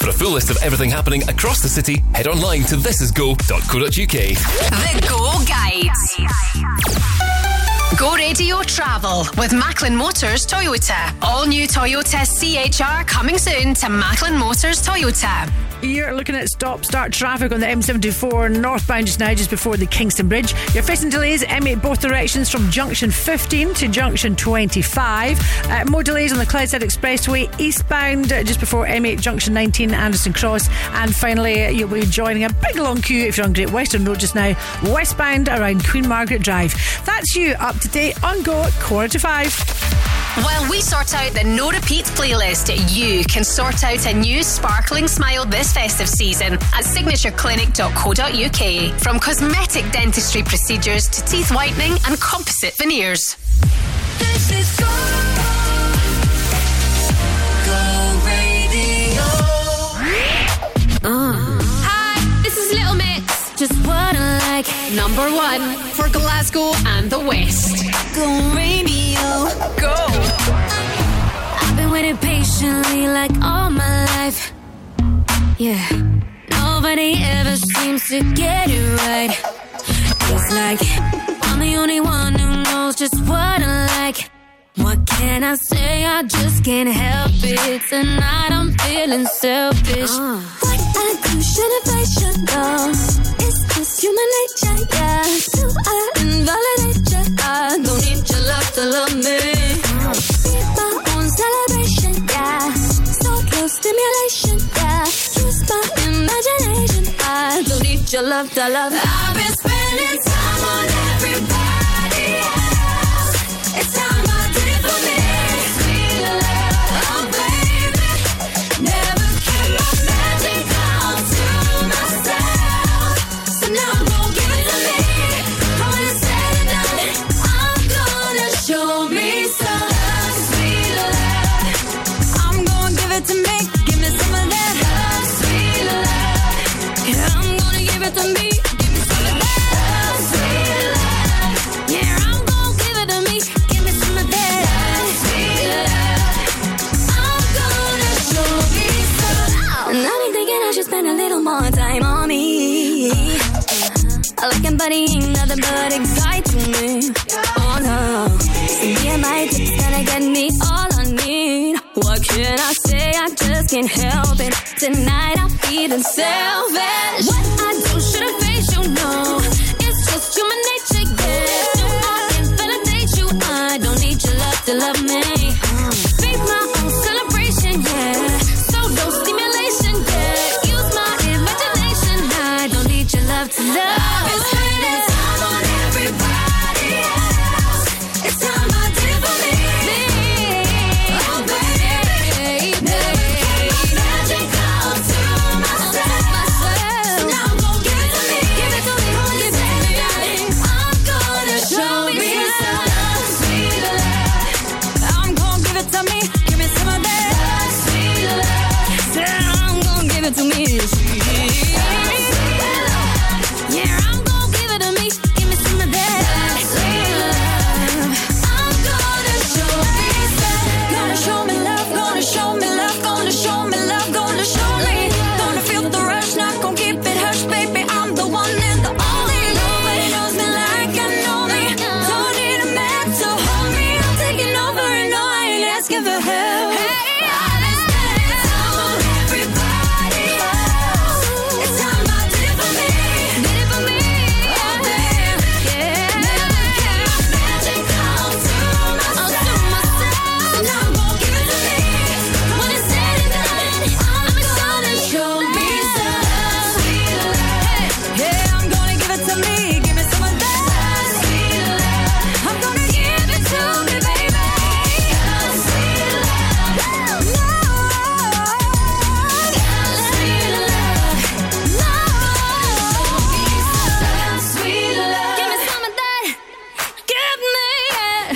For a full list of everything happening across the city, head online to thisisgo.co.uk. The Go Guide. Go Radio Travel with Macklin Motors Toyota. All new Toyota CHR coming soon to Macklin Motors Toyota. You're looking at stop start traffic on the M74 northbound just now, just before the Kingston Bridge. You're facing delays M8 both directions from junction 15 to junction 25. Uh, more delays on the Clydeside Expressway eastbound uh, just before M8 junction 19 Anderston Cross. And finally, you'll be joining a big long queue if you're on Great Western Road just now, westbound around Queen Margaret Drive. That's you up to date on Go at quarter to five. While we sort out the no repeat playlist, you can sort out a new sparkling smile this festive season at signatureclinic.co.uk. From cosmetic dentistry procedures to teeth whitening and composite veneers. This is Go. Go Radio. Uh. Hi, this is Little Mix. Just what Like. Number one for Glasgow and the West. Go Radio. Go. I've been waiting patiently like all my life. Yeah. Nobody ever seems to get it right. It's like I'm the only one who knows just what I like. What can I say? I just can't help it. Tonight I'm feeling selfish. Uh. What I do, should have, I should know. It's human nature, yeah. Do I invalidate you? I don't need your love to love me. Be my own celebration, yeah. So close stimulation, yeah. Use my imagination. I don't need your love to love. I've been spending time on everybody I like him, but ain't nothing but exciting. Oh no. See me and my tips gonna get me all I need. What can I say? I just can't help it. Tonight I'm feeling selfish.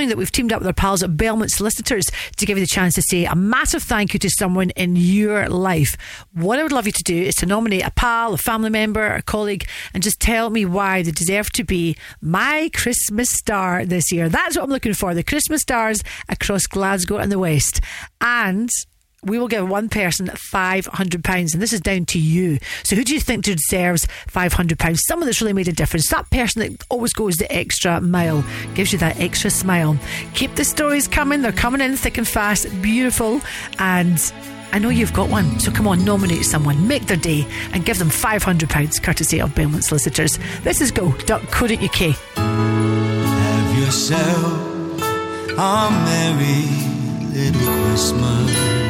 telling you that we've teamed up with our pals at Belmont Solicitors to give you the chance to say a massive thank you to someone in your life. What I would love you to do is to nominate a pal, a family member, a colleague, and just tell me why they deserve to be my Christmas star this year. That's what I'm looking for the Christmas stars across Glasgow and the West. And we will give one person £500, and this is down to you. So, who do you think deserves £500? Someone that's really made a difference. That person that always goes the extra mile, gives you that extra smile. Keep the stories coming, they're coming in thick and fast, beautiful, and I know you've got one, so come on, nominate someone, make their day, and give them £500 courtesy of Belmont Solicitors. This is go.co.uk. Have yourself a merry little Christmas.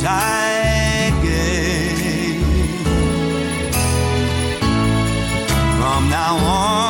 tide. From now on.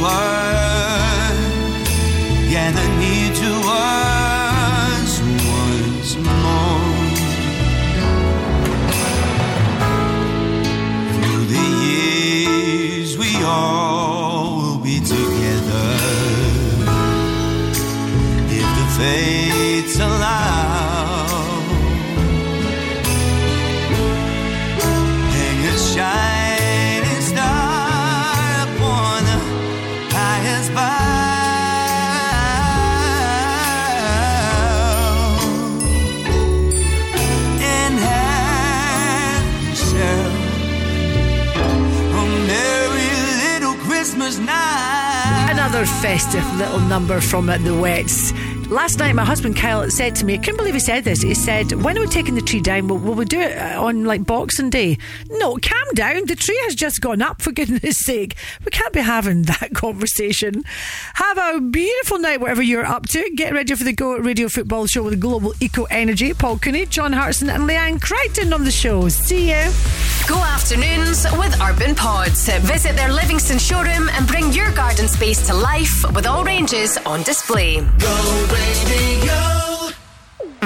Near to us. Gather to us Another festive little number from the Wets. Last night, my husband Kyle said to me, I couldn't believe he said this. He said, When are we taking the tree down? Will, will we do it uh, on like Boxing Day? No, calm down. The tree has just gone up, for goodness *laughs* sake. We can't be having that *laughs* conversation. Have a beautiful night, whatever you're up to. Get ready for the Go Radio Football Show with Global Eco Energy. Paul Cooney, John Hartson, and Leanne Crichton on the show. See you. Go afternoons with Urban Pods. Visit their Livingston showroom and bring your garden space to life with all ranges on display.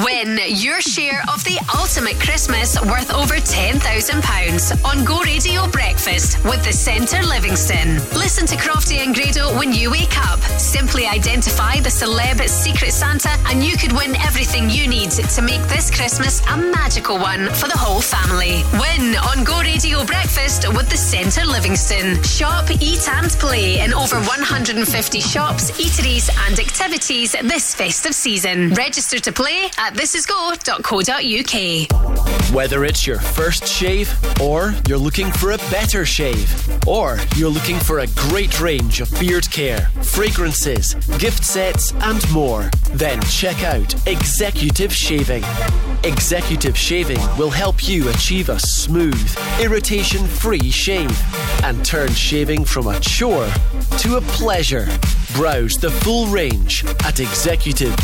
Win your share of the ultimate Christmas worth over £10,000 on Go Radio Breakfast with the Centre Livingston. Listen to Crofty and Grado when you wake up. Simply identify the celeb Secret Santa and you could win everything you need to make this Christmas a magical one for the whole family. Win on Go Radio Breakfast with the Centre Livingston. Shop, eat and play in over 150 shops, eateries and activities this festive season. Register to play at thisisgo.co.uk. Whether it's your first shave, or you're looking for a better shave, or you're looking for a great range of beard care, fragrances, gift sets, and more, then check out Executive Shaving. Executive Shaving will help you achieve a smooth, irritation free shave and turn shaving from a chore to a pleasure. Browse the full range at executive